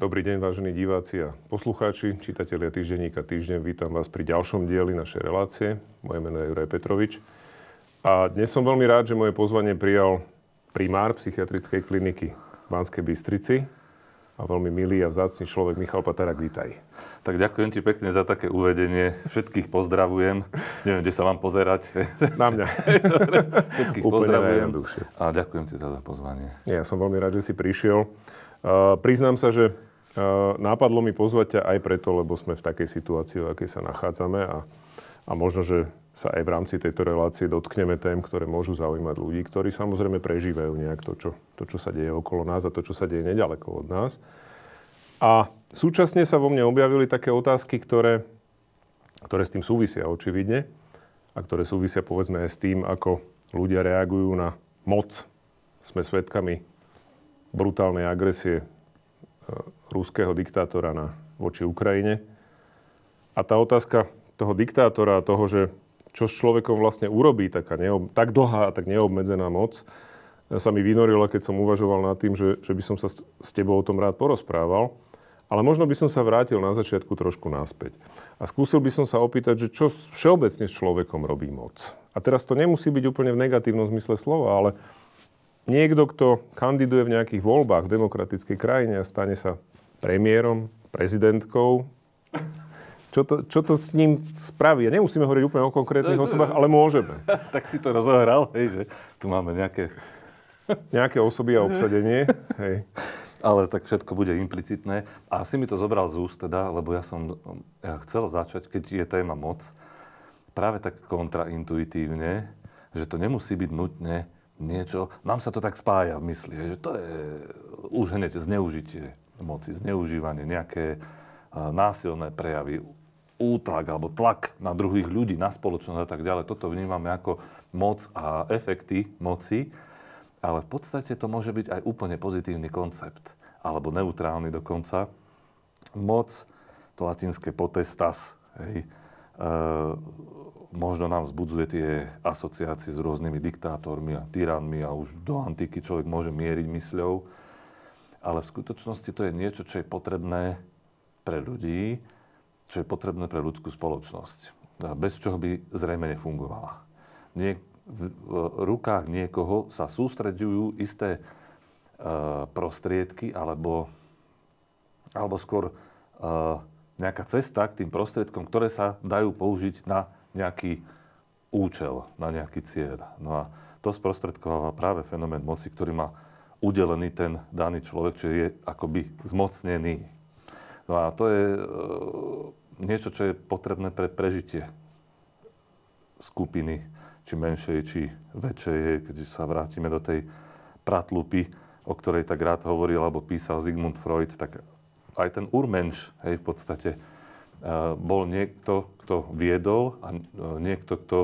Dobrý deň, vážení diváci a poslucháči, čitatelia týždenníka Týždeň. Vítam vás pri ďalšom dieli našej relácie. Moje meno je Juraj Petrovič. A dnes som veľmi rád, že moje pozvanie prijal primár psychiatrickej kliniky v Banskej Bystrici a veľmi milý a vzácný človek Michal Patarak, vítaj. Tak ďakujem ti pekne za také uvedenie. Všetkých pozdravujem. Neviem, kde sa vám pozerať. Na mňa. Všetkých Úplne pozdravujem. A ďakujem ti za pozvanie. Ja som veľmi rád, že si prišiel. Uh, priznám sa, že nápadlo mi pozvať ťa aj preto, lebo sme v takej situácii, v akej sa nachádzame a, a možno, že sa aj v rámci tejto relácie dotkneme tém, ktoré môžu zaujímať ľudí, ktorí samozrejme prežívajú nejak to čo, to, čo sa deje okolo nás a to, čo sa deje nedaleko od nás. A súčasne sa vo mne objavili také otázky, ktoré, ktoré s tým súvisia očividne a ktoré súvisia povedzme aj s tým, ako ľudia reagujú na moc. Sme svedkami brutálnej agresie e, ruského diktátora na, voči Ukrajine. A tá otázka toho diktátora a toho, že čo s človekom vlastne urobí taká neob, tak dlhá a tak neobmedzená moc, sa mi vynorila, keď som uvažoval nad tým, že, že by som sa s, s tebou o tom rád porozprával. Ale možno by som sa vrátil na začiatku trošku naspäť. A skúsil by som sa opýtať, že čo všeobecne s človekom robí moc. A teraz to nemusí byť úplne v negatívnom zmysle slova, ale niekto, kto kandiduje v nejakých voľbách v demokratickej krajine a stane sa premiérom, prezidentkou, čo to, čo to s ním spraví. Nemusíme hovoriť úplne o konkrétnych osobách, ale môžeme. tak si to rozohral, hej, že tu máme nejaké... Nejaké osoby a obsadenie. Hej. Ale tak všetko bude implicitné. A si mi to zobral z úst teda, lebo ja som ja chcel začať, keď je téma moc, práve tak kontraintuitívne, že to nemusí byť nutne niečo, nám sa to tak spája v mysli, že to je už hneď zneužitie moci, zneužívanie, nejaké násilné prejavy, útlak alebo tlak na druhých ľudí, na spoločnosť a tak ďalej. Toto vnímame ako moc a efekty moci, ale v podstate to môže byť aj úplne pozitívny koncept, alebo neutrálny dokonca. Moc, to latinské potestas, hej, e, možno nám vzbudzuje tie asociácie s rôznymi diktátormi a tyranmi a už do antiky človek môže mieriť mysľou. Ale v skutočnosti to je niečo, čo je potrebné pre ľudí, čo je potrebné pre ľudskú spoločnosť. Bez čoho by zrejme nefungovala. Nie, v, rukách niekoho sa sústreďujú isté e, prostriedky alebo, alebo skôr e, nejaká cesta k tým prostriedkom, ktoré sa dajú použiť na nejaký účel, na nejaký cieľ. No a to sprostredkováva práve fenomén moci, ktorý má udelený ten daný človek, čiže je akoby zmocnený. No a to je e, niečo, čo je potrebné pre prežitie skupiny, či menšej, či väčšej, keď sa vrátime do tej pratlupy, o ktorej tak rád hovoril alebo písal Sigmund Freud, tak aj ten urmenš, hej, v podstate, uh, bol niekto, kto viedol a uh, niekto, kto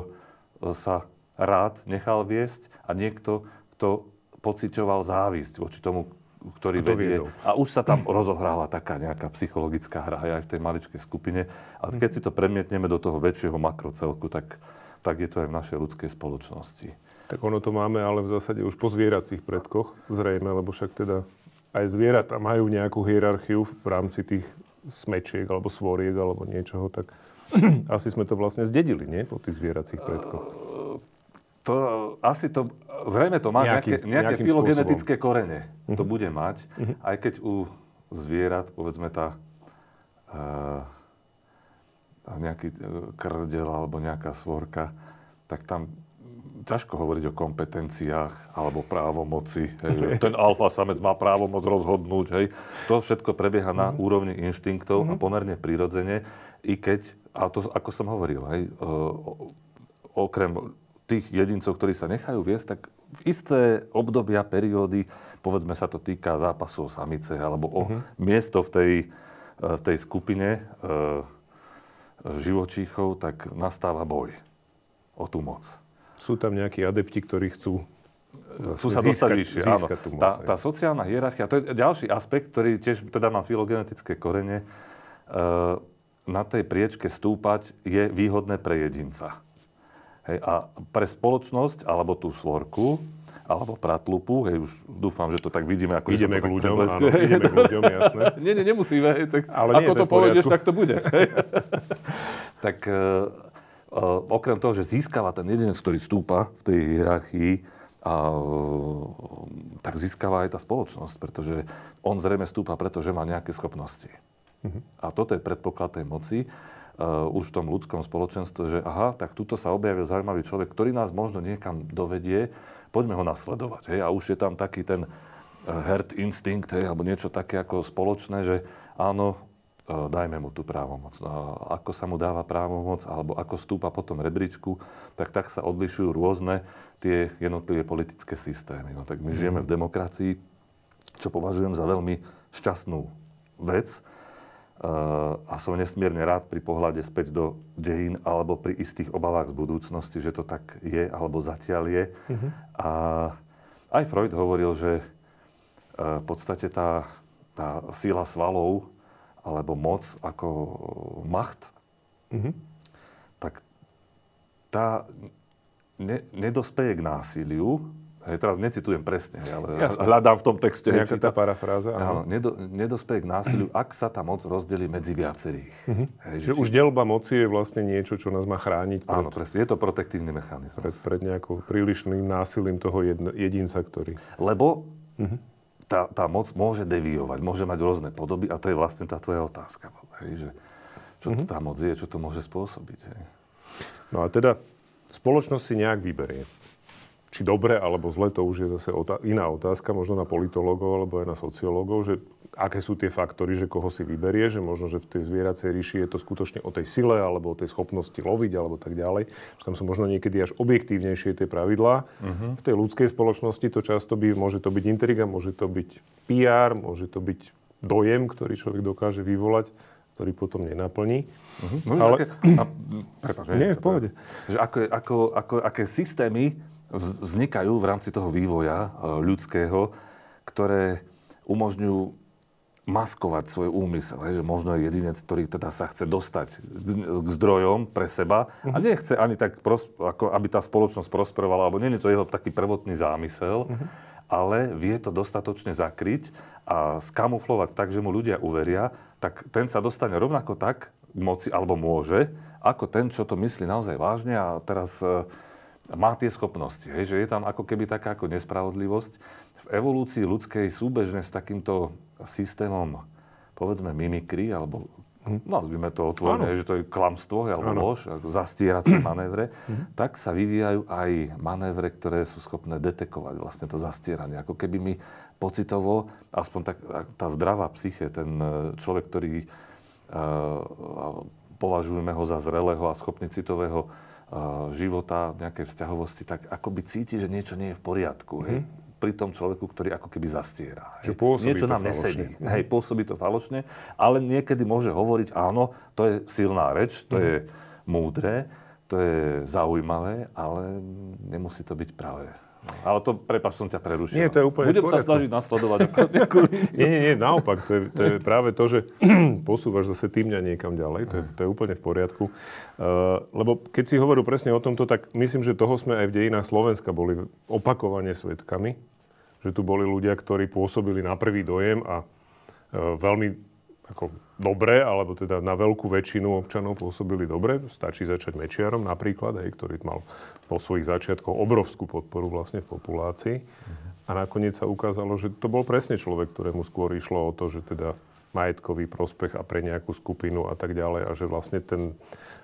sa rád nechal viesť a niekto, kto pociťoval závisť voči tomu, ktorý Kto vedie. Viedol. A už sa tam rozohráva taká nejaká psychologická hra aj v tej maličkej skupine. A keď si to premietneme do toho väčšieho makrocelku, tak, tak je to aj v našej ľudskej spoločnosti. Tak ono to máme ale v zásade už po zvieracích predkoch, zrejme, lebo však teda aj zvieratá majú nejakú hierarchiu v rámci tých smečiek alebo svoriek alebo niečoho, tak asi sme to vlastne zdedili, nie? Po tých zvieracích predkoch. To, asi to, zrejme to má nejaký, nejaké, nejaké filogenetické spôsobom. korene. Uh-huh. To mhm. bude mať, uh-huh. aj keď u zvierat, povedzme tá uh, nejaký e, krdel alebo nejaká svorka, tak tam ťažko hovoriť o kompetenciách alebo právomoci. Hej. Ten alfa samec má právomoc rozhodnúť. Hej. To všetko prebieha na uh-huh. úrovni inštinktov uh-huh. a pomerne prirodzene, i keď, a to ako som hovoril, hej, uh, okrem tých jedincov, ktorí sa nechajú viesť, tak v isté obdobia, periódy, povedzme sa to týka zápasu o samice alebo o uh-huh. miesto v tej, e, v tej skupine e, živočíchov, tak nastáva boj o tú moc. Sú tam nejakí adepti, ktorí chcú chcú sa dostať vyššie. Áno. Moc, tá, tá sociálna hierarchia, to je ďalší aspekt, ktorý tiež teda má filogenetické korene. E, na tej priečke stúpať je výhodné pre jedinca Hej, a pre spoločnosť, alebo tú svorku, alebo pratlupu, hej, už dúfam, že to tak vidíme. Ako ideme k ľuďom, áno, ideme k ľuďom, jasné. nie, nie, nemusíme, hej, tak Ale ako nie, to povedieš, tak to bude. Hej. tak uh, uh, okrem toho, že získava ten jedinec, ktorý stúpa v tej hierarchii, a, uh, tak získava aj tá spoločnosť, pretože on zrejme stúpa, pretože má nejaké schopnosti. Uh-huh. A toto je predpoklad tej moci uh, už v tom ľudskom spoločenstve, že aha, tak tuto sa objavil zaujímavý človek, ktorý nás možno niekam dovedie, poďme ho nasledovať. Hej? A už je tam taký ten uh, herd instinct, hej, alebo niečo také ako spoločné, že áno, uh, dajme mu tú právomoc. Uh, ako sa mu dáva právomoc, alebo ako stúpa potom rebríčku, tak tak sa odlišujú rôzne tie jednotlivé politické systémy. No tak my žijeme v demokracii, čo považujem za veľmi šťastnú vec, a som nesmierne rád pri pohľade späť do dejín alebo pri istých obavách z budúcnosti, že to tak je alebo zatiaľ je. Uh-huh. A aj Freud hovoril, že e, v podstate tá, tá síla svalov alebo moc ako macht, uh-huh. tak tá ne, nedospeje k násiliu, Hej, teraz necitujem presne, ale Jasne. hľadám v tom texte. Nejaká tá parafráza. Áno, nedo, nedospeje k násiliu, ak sa tá moc rozdelí medzi viacerých. Uh-huh. Hej, že, že už delba moci je vlastne niečo, čo nás má chrániť. Pred, áno, presne. Je to protektívny mechanizmus. Pred, pred nejakou prílišným násilím toho jedno, jedinca, ktorý... Lebo uh-huh. tá, tá moc môže deviovať, môže mať rôzne podoby a to je vlastne tá tvoja otázka. Hej, že čo uh-huh. tá moc je, čo to môže spôsobiť. Hej. No a teda spoločnosť si nejak vyberie či dobre alebo zle, to už je zase otá- iná otázka, možno na politologov alebo aj na sociológov, že aké sú tie faktory, že koho si vyberie, že možno, že v tej zvieracej ríši je to skutočne o tej sile alebo o tej schopnosti loviť alebo tak ďalej. Že tam sú možno niekedy až objektívnejšie tie pravidlá. Uh-huh. V tej ľudskej spoločnosti to často by, môže to byť intriga, môže to byť PR, môže to byť dojem, ktorý človek dokáže vyvolať ktorý potom nenaplní. Uh-huh. No, Ale... Aké, a, prepáč, nie, v pohode. Že ako, ako, ako, aké systémy vznikajú v rámci toho vývoja e, ľudského, ktoré umožňujú maskovať svoj úmysel. Že možno je jedinec, ktorý teda sa chce dostať k zdrojom pre seba uh-huh. a mhm. nechce ani tak, pros- ako aby tá spoločnosť prosperovala, alebo nie je to jeho taký prvotný zámysel, uh-huh. ale vie to dostatočne zakryť a skamuflovať tak, že mu ľudia uveria, tak ten sa dostane rovnako tak k moci, alebo môže, ako ten, čo to myslí naozaj vážne a teraz uh, má tie schopnosti. Hej, že je tam ako keby taká ako nespravodlivosť. V evolúcii ľudskej súbežne s takýmto systémom, povedzme, mimikry, alebo hm. nazvime to otvorené, že to je klamstvo alebo ano. lož, zastieracie manévre, hm. tak sa vyvíjajú aj manévre, ktoré sú schopné detekovať vlastne to zastieranie. Ako keby mi pocitovo, aspoň tak, tá zdravá psyche, ten e, človek, ktorý uh, považujeme ho za zrelého a schopný citového života, nejakej vzťahovosti, tak akoby cíti, že niečo nie je v poriadku. Mm-hmm. Hej? Mhm. Pri tom človeku, ktorý ako keby zastiera. Že pôsobí niečo nám nesedí. Mm-hmm. Hej, pôsobí to falošne, ale niekedy môže hovoriť, áno, to je silná reč, to mm-hmm. je múdre, to je zaujímavé, ale nemusí to byť práve ale to, prepáč, som ťa prerušil. Nie, to je úplne Budem sa snažiť nasledovať. nie, nie, nie, naopak. To je, to je práve to, že posúvaš zase tým mňa niekam ďalej. To je, to je úplne v poriadku. Uh, lebo keď si hovoril presne o tomto, tak myslím, že toho sme aj v dejinách Slovenska boli opakovane svetkami. Že tu boli ľudia, ktorí pôsobili na prvý dojem a uh, veľmi ako dobre, alebo teda na veľkú väčšinu občanov pôsobili dobre. Stačí začať Mečiarom napríklad, hej, ktorý mal po svojich začiatkoch obrovskú podporu vlastne v populácii. A nakoniec sa ukázalo, že to bol presne človek, ktorému skôr išlo o to, že teda majetkový prospech a pre nejakú skupinu a tak ďalej. A že vlastne ten,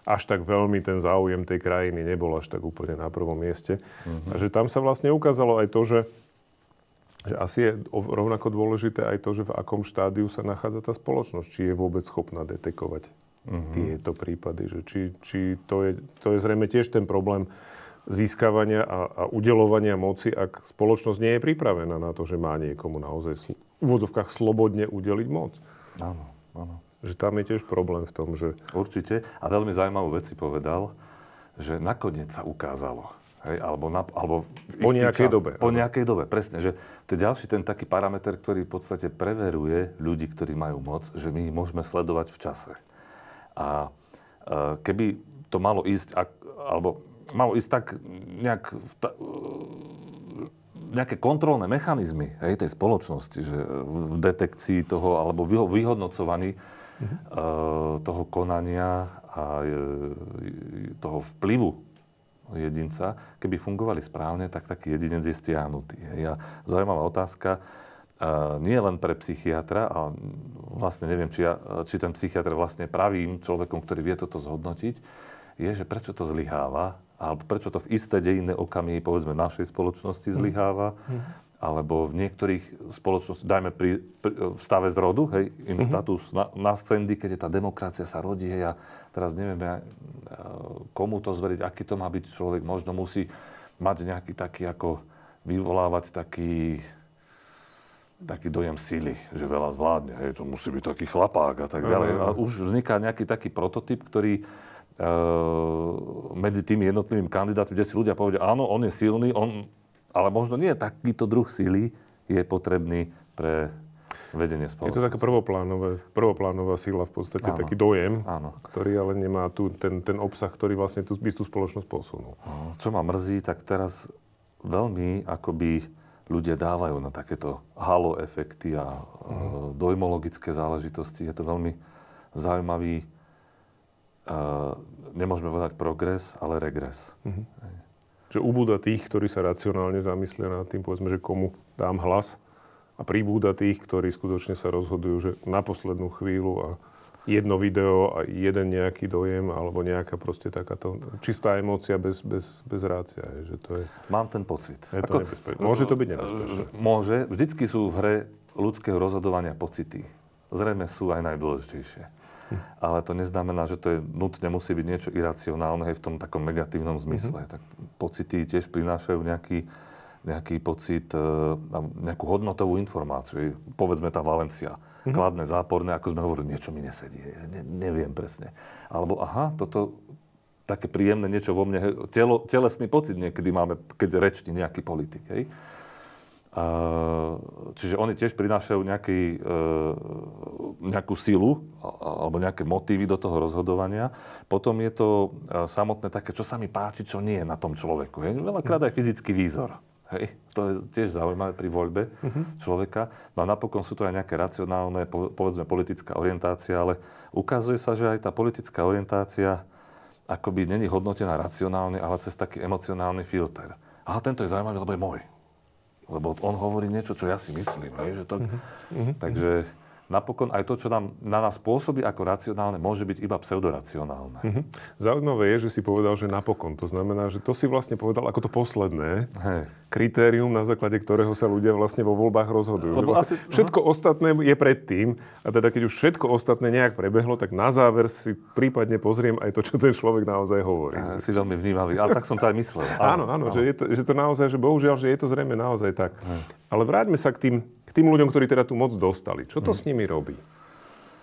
až tak veľmi ten záujem tej krajiny nebol až tak úplne na prvom mieste. Uh-huh. A že tam sa vlastne ukázalo aj to, že že asi je rovnako dôležité aj to, že v akom štádiu sa nachádza tá spoločnosť, či je vôbec schopná detekovať uh-huh. tieto prípady. Že či, či to, je, to je zrejme tiež ten problém získavania a, a udelovania moci, ak spoločnosť nie je pripravená na to, že má niekomu naozaj sl- v úvodzovkách slobodne udeliť moc. Áno, áno. Že tam je tiež problém v tom, že... Určite. A veľmi zaujímavú vec si povedal, že nakoniec sa ukázalo, Hej, alebo, na, alebo po nejakej čas, dobe. Po nejakej dobe, presne. Že to je ďalší ten taký parameter, ktorý v podstate preveruje ľudí, ktorí majú moc, že my ich môžeme sledovať v čase. A e, keby to malo ísť, ak, alebo malo ísť tak nejak v ta, nejaké kontrolné mechanizmy hej, tej spoločnosti, že v detekcii toho, alebo vyhodnocovaní uh-huh. toho konania a toho vplyvu jedinca, keby fungovali správne, tak taký jedinec je stiahnutý. Hej. A zaujímavá otázka, nie len pre psychiatra, a vlastne neviem, či, ja, či ten psychiatr vlastne pravým človekom, ktorý vie toto zhodnotiť, je, že prečo to zlyháva alebo prečo to v isté dejinné okamihy, povedzme, našej spoločnosti mhm. zlyháva, mm. alebo v niektorých spoločnosti, dajme pri, pri v stave z rodu, hej, in mm-hmm. status na, na scendy, keď je tá demokracia sa rodí, hej, a teraz neviem, ja, komu to zveriť, aký to má byť človek, možno musí mať nejaký taký, ako vyvolávať taký, taký dojem síly, že veľa zvládne, hej, to musí byť taký chlapák a tak ďalej. A už vzniká nejaký taký prototyp, ktorý Ehm, medzi tými jednotlivými kandidátmi, kde si ľudia povedia, áno, on je silný, on, ale možno nie takýto druh síly je potrebný pre vedenie spoločnosti. Je to taká prvoplánové, prvoplánová sila, v podstate áno. taký dojem, áno. ktorý ale nemá tu ten, ten obsah, ktorý vlastne tú, by tú spoločnosť posunul. No, čo ma mrzí, tak teraz veľmi akoby ľudia dávajú na takéto halo efekty a mm. dojmologické záležitosti. Je to veľmi zaujímavý nemôžeme povedať progres, ale regres. Mm-hmm. Že ubúda tých, ktorí sa racionálne zamyslia nad tým, povedzme, že komu dám hlas a pribúda tých, ktorí skutočne sa rozhodujú, že na poslednú chvíľu a jedno video a jeden nejaký dojem alebo nejaká proste takáto čistá emócia bez, bez, bez rácia. Je, že to je, Mám ten pocit. Je to Ako, Môže to byť nebezpečné. Môže. Vždycky sú v hre ľudského rozhodovania pocity. Zrejme sú aj najdôležitejšie ale to neznamená, že to je, nutne musí byť niečo iracionálne aj v tom takom negatívnom zmysle. Mm-hmm. Tak pocity tiež prinášajú nejaký, nejaký pocit, e, nejakú hodnotovú informáciu. Povedzme tá Valencia. Mm-hmm. Kladné, záporné, ako sme hovorili, niečo mi nesedí. Ne, neviem presne. Alebo aha, toto také príjemné niečo vo mne, telo, telesný pocit niekedy máme, keď rečti nejaký politik. Hej? Čiže oni tiež prinášajú nejaký, e, nejakú silu alebo nejaké motívy do toho rozhodovania. Potom je to e, samotné také, čo sa mi páči, čo nie je na tom človeku. Hej? Veľakrát aj fyzický výzor. Hej? To je tiež zaujímavé pri voľbe uh-huh. človeka. No a napokon sú to aj nejaké racionálne, povedzme politická orientácia, ale ukazuje sa, že aj tá politická orientácia akoby není hodnotená racionálne, ale cez taký emocionálny filter. Aha, tento je zaujímavý, lebo je môj. Lebo on hovorí niečo, čo ja si myslím. Hej, že to... Uh-huh. Takže napokon aj to, čo nám, na nás pôsobí ako racionálne, môže byť iba pseudoracionálne. Uh-huh. Zaujímavé je, že si povedal, že napokon. To znamená, že to si vlastne povedal ako to posledné Hej. kritérium, na základe ktorého sa ľudia vlastne vo voľbách rozhodujú. Lebo vlastne asi, všetko uh-huh. ostatné je predtým. A teda keď už všetko ostatné nejak prebehlo, tak na záver si prípadne pozriem aj to, čo ten človek naozaj hovorí. Ja, si veľmi vnímavý, ale tak som to aj myslel. Áno, áno, áno. Že, je to, že to naozaj, že bohužiaľ, že je to zrejme naozaj tak. Hej. Ale vráťme sa k tým tým ľuďom, ktorí teda tú moc dostali. Čo to hmm. s nimi robí?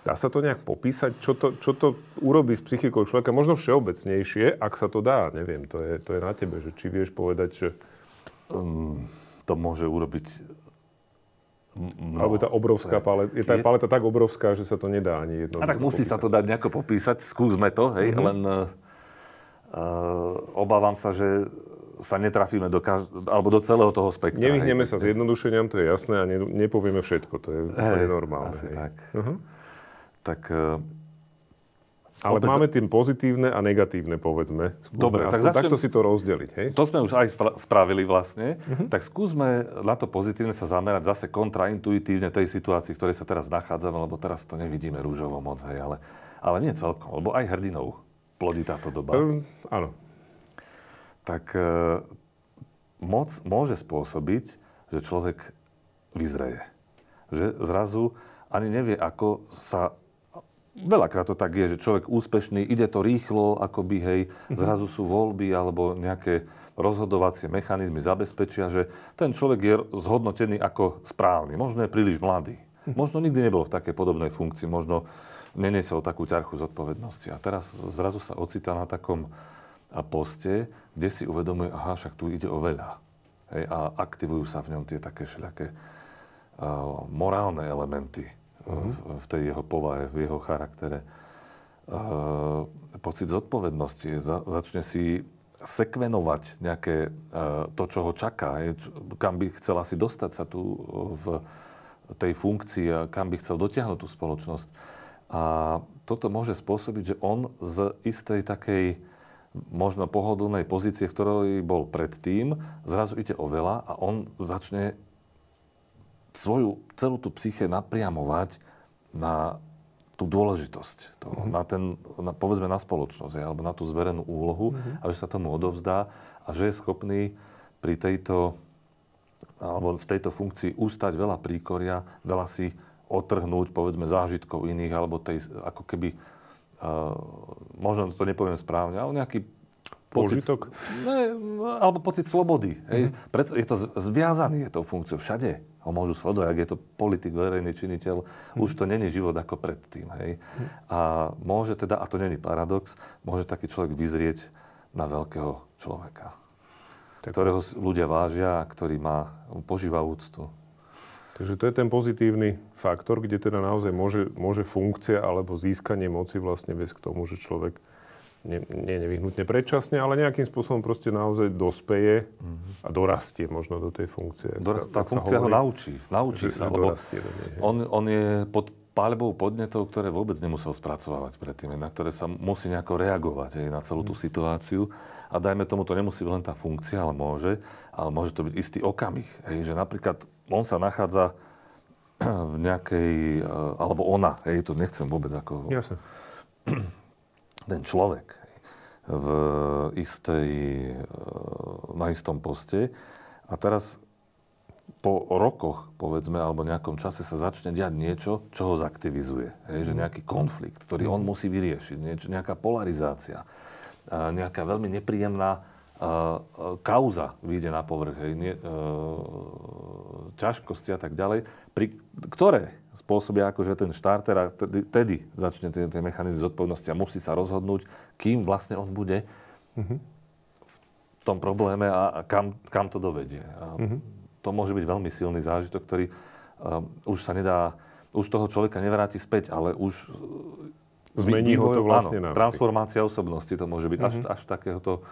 Dá sa to nejak popísať? Čo to, čo to urobí s psychikou človeka? Možno všeobecnejšie, ak sa to dá. Neviem, to je, to je na tebe, že či vieš povedať, že... Um, to môže urobiť No, Alebo tá obrovská paleta, je tá je... paleta tak obrovská, že sa to nedá ani jedno. A tak musí popísať. sa to dať nejako popísať, skúsme to, hej, mm-hmm. len uh, obávam sa, že sa netrafíme do, kaž- alebo do celého toho spektra. Nevyhneme sa zjednodušeniam, to je jasné, a ne, nepovieme všetko, to je hej, normálne. Asi hej. tak. Uh-huh. Tak uh, ale opäť... máme tým pozitívne a negatívne, povedzme. Skúsme Dobre, tak začnem... takto si to rozdeliť, hej? To sme už aj spravili vlastne. Uh-huh. Tak skúsme na to pozitívne sa zamerať zase kontraintuitívne tej situácii, v ktorej sa teraz nachádzame, lebo teraz to nevidíme rúžovo moc, hej, ale, ale nie celkom, lebo aj hrdinou plodí táto doba. Um, áno tak e, moc môže spôsobiť, že človek vyzreje. Že zrazu ani nevie, ako sa... Veľakrát to tak je, že človek úspešný, ide to rýchlo, akoby, hej, mhm. zrazu sú voľby alebo nejaké rozhodovacie mechanizmy zabezpečia, že ten človek je zhodnotený ako správny. Možno je príliš mladý. Mhm. Možno nikdy nebol v takej podobnej funkcii, možno neniesol takú ťarchu zodpovednosti. A teraz zrazu sa ocitá na takom a poste, kde si uvedomuje, aha, však tu ide o veľa. Hej, a aktivujú sa v ňom tie také všelijaké uh, morálne elementy uh-huh. v, v tej jeho povahe, v jeho charaktere. Uh, pocit zodpovednosti. Za, začne si sekvenovať nejaké to, čo ho čaká, kam by chcel asi dostať sa tu v tej funkcii a kam by chcel dotiahnuť tú spoločnosť. A toto môže spôsobiť, že on z istej takej možno pohodlnej pozície, v ktorej bol predtým, zrazu ide o veľa a on začne svoju celú tú psyche napriamovať na tú dôležitosť toho, mm-hmm. na ten, na, povedzme na spoločnosť, alebo na tú zverenú úlohu mm-hmm. a že sa tomu odovzdá a že je schopný pri tejto, alebo v tejto funkcii ústať veľa príkoria, veľa si otrhnúť, povedzme, zážitkov iných, alebo tej, ako keby, možno to nepoviem správne, ale nejaký pocit, Požitok? Ne, alebo pocit slobody. Mm-hmm. Hej. Je to zviazaný je tou funkciou všade ho môžu sledovať, ak je to politik, verejný činiteľ, mm. už to není život ako predtým. Hej. Mm. A môže teda, a to není paradox, môže taký človek vyzrieť na veľkého človeka, tak. ktorého ľudia vážia a ktorý má, požíva úctu. Takže to je ten pozitívny faktor, kde teda naozaj môže, môže funkcia alebo získanie moci vlastne viesť k tomu, že človek nie, nie nevyhnutne predčasne, ale nejakým spôsobom proste naozaj dospeje mm-hmm. a dorastie možno do tej funkcie. Dorast, tá funkcia ho naučí. Naučí že, sa, že lebo do nej, on, on je pod palbou podnetov, ktoré vôbec nemusel spracovávať predtým, na ktoré sa musí nejako reagovať aj na celú tú mhm. situáciu. A dajme tomu, to nemusí byť len tá funkcia, ale môže, ale môže to byť istý okamih. Hej, že napríklad on sa nachádza v nejakej, eh, alebo ona, hej, to nechcem vôbec ako... Jasne ten človek v istej, e, na istom poste a teraz po rokoch, povedzme, alebo nejakom čase sa začne diať niečo, čo ho zaktivizuje. Hej, že mhm. nejaký konflikt, ktorý on mhm. musí vyriešiť, nejaká polarizácia, nejaká veľmi nepríjemná kauza vyjde na povrch, hej, nie, uh, ťažkosti a tak ďalej, pri, ktoré spôsobia akože ten štarter a tedy, tedy začne tie, tie mechanizmy zodpovednosti a musí sa rozhodnúť, kým vlastne on bude mm-hmm. v tom probléme a, a kam, kam to dovedie. A mm-hmm. To môže byť veľmi silný zážitok, ktorý uh, už sa nedá, už toho človeka nevráti späť, ale už Zmení ho to vlastne áno, Transformácia osobnosti to môže byť mm-hmm. až, až takéhoto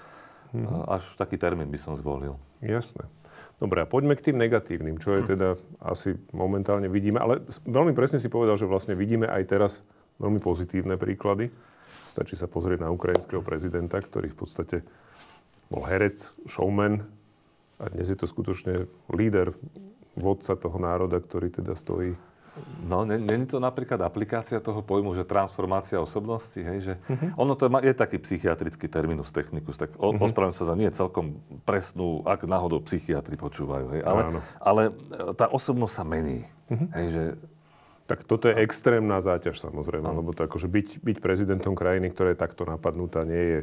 Mm-hmm. Až taký termín by som zvolil. Jasné. Dobre, a poďme k tým negatívnym, čo je teda asi momentálne vidíme, ale veľmi presne si povedal, že vlastne vidíme aj teraz veľmi pozitívne príklady. Stačí sa pozrieť na ukrajinského prezidenta, ktorý v podstate bol herec, showman a dnes je to skutočne líder, vodca toho národa, ktorý teda stojí No, není to napríklad aplikácia toho pojmu, že transformácia osobnosti, hej, že uh-huh. ono to je, je taký psychiatrický terminus technicus, tak o, uh-huh. ospravedlňujem sa za nie celkom presnú, ak náhodou psychiatri počúvajú, hej, ale, ale e, tá osobnosť sa mení, uh-huh. hej, že tak toto je extrémna záťaž samozrejme, lebo to akože byť, byť prezidentom krajiny, ktorá je takto napadnutá, nie je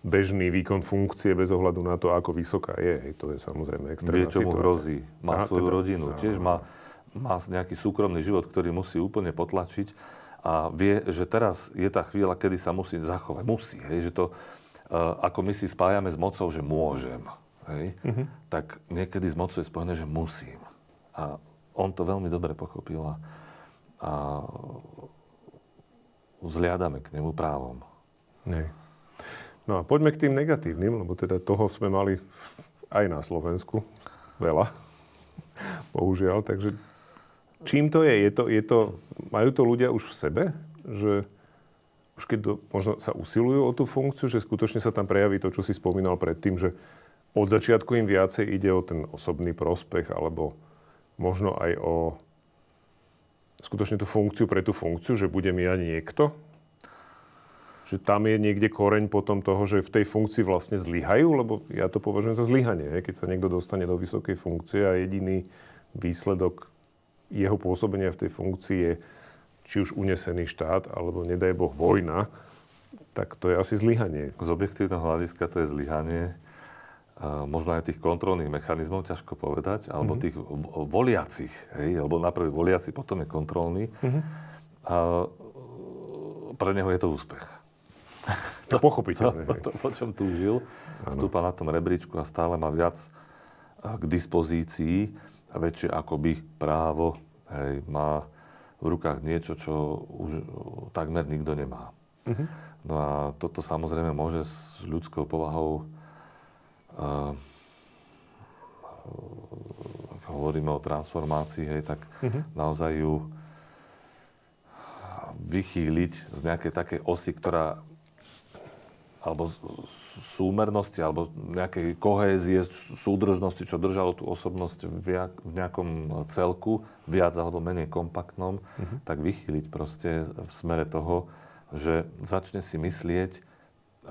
bežný výkon funkcie bez ohľadu na to, ako vysoká je. To je samozrejme extrémna Vie, čo mu hrozí. Má Aha, svoju teda, rodinu. Tiež má má nejaký súkromný život, ktorý musí úplne potlačiť a vie, že teraz je tá chvíľa, kedy sa musí zachovať. Musí, hej, že to, uh, ako my si spájame s mocou, že môžem, hej, mm-hmm. tak niekedy s mocou je spojené, že musím. A on to veľmi dobre pochopil a, a vzliadame k nemu právom. Nej. No a poďme k tým negatívnym, lebo teda toho sme mali aj na Slovensku veľa, bohužiaľ. Takže Čím to je? je, to, je to, majú to ľudia už v sebe? Že už keď do, možno sa usilujú o tú funkciu, že skutočne sa tam prejaví to, čo si spomínal predtým, že od začiatku im viacej ide o ten osobný prospech, alebo možno aj o skutočne tú funkciu pre tú funkciu, že budem ja niekto? Že tam je niekde koreň potom toho, že v tej funkcii vlastne zlyhajú, lebo ja to považujem za zlyhanie. Keď sa niekto dostane do vysokej funkcie a jediný výsledok jeho pôsobenia v tej funkcii je či už unesený štát, alebo nedaj Boh vojna, tak to je asi zlyhanie. Z objektívneho hľadiska to je zlyhanie. možno aj tých kontrolných mechanizmov, ťažko povedať, alebo mm-hmm. tých voliacich, hej, alebo najprv voliaci, potom je kontrolný. Mm-hmm. A pre neho je to úspech. To, to pochopiteľné. To, to, po čom túžil, stúpa na tom rebríčku a stále má viac k dispozícii väčšie akoby právo hej, má v rukách niečo, čo už e, takmer nikto nemá. Uh-huh. No a toto samozrejme môže s ľudskou povahou, e, e, uh, ako hovoríme o transformácii, hej, tak uh-huh. naozaj ju vychýliť z nejakej takej osy, ktorá alebo súmernosti, alebo nejakej kohézie, súdržnosti, čo držalo tú osobnosť v nejakom celku, viac alebo menej kompaktnom, uh-huh. tak vychýliť proste v smere toho, že začne si myslieť,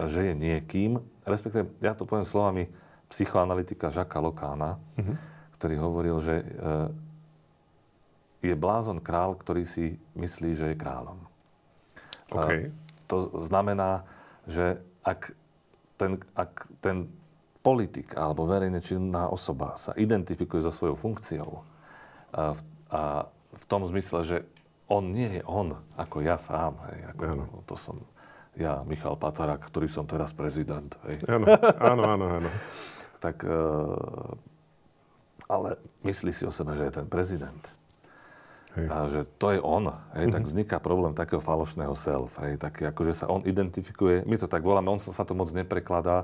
že je niekým, respektíve, ja to poviem slovami psychoanalytika Žaka Lokána, uh-huh. ktorý hovoril, že je blázon král, ktorý si myslí, že je kráľom. Okay. To znamená, že ak ten, ak ten politik alebo verejne činná osoba sa identifikuje so svojou funkciou a v, a v tom zmysle, že on nie je on, ako ja sám, hej, ako ano. to som ja, Michal Patarak, ktorý som teraz prezident. Hej. Áno, áno, áno, áno. tak, e, ale myslí si o sebe, že je ten prezident. Hej. A že to je on. Hej, mm-hmm. Tak mhm. vzniká problém takého falošného self. Hej, tak akože sa on identifikuje, my to tak voláme, on sa to moc neprekladá,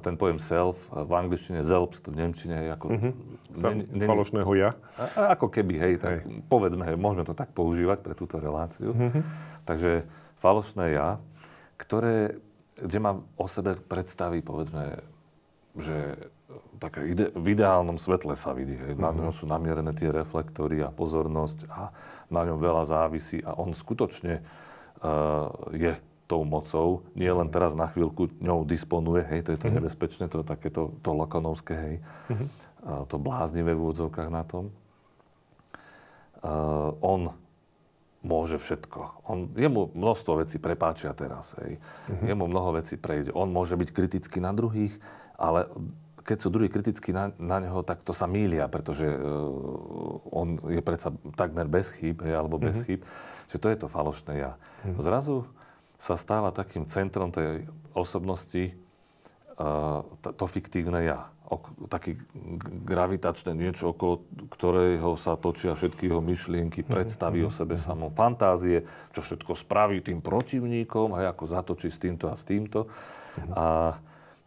ten pojem self, v angličtine selbst, v nemčine je ako... Mm-hmm. Ne, ne, falošného ja? A, ako keby, hej, tak hej. povedzme, hej, môžeme to tak používať pre túto reláciu. Mm-hmm. Takže falošné ja, ktoré, kde má o sebe predstaví, povedzme, že také ide, v ideálnom svetle sa vidí. Hej. Na ňom sú namierené tie reflektory a pozornosť a na ňom veľa závisí a on skutočne uh, je tou mocou, nie len teraz na chvíľku ňou disponuje, hej, to je to mm-hmm. nebezpečné, to je takéto to lakonovské, hej, mm-hmm. uh, to bláznivé v úvodzovkách na tom. Uh, on môže všetko. On, jemu množstvo vecí prepáčia teraz, hej. Mm-hmm. Jemu mnoho vecí prejde. On môže byť kritický na druhých, ale keď sú druhí kritickí na, na neho, tak to sa mília, pretože uh, on je predsa takmer bez chýb, hej, alebo bez mm-hmm. chýb. Čiže to je to falošné ja. Mm-hmm. Zrazu sa stáva takým centrom tej osobnosti uh, to, fiktívne ja. Ok, taký gravitačné niečo, okolo ktorého sa točia všetky jeho myšlienky, mhm. predstavy mm-hmm. o sebe samom, fantázie, čo všetko spraví tým protivníkom, aj ako zatočí s týmto a s týmto. Mm-hmm. A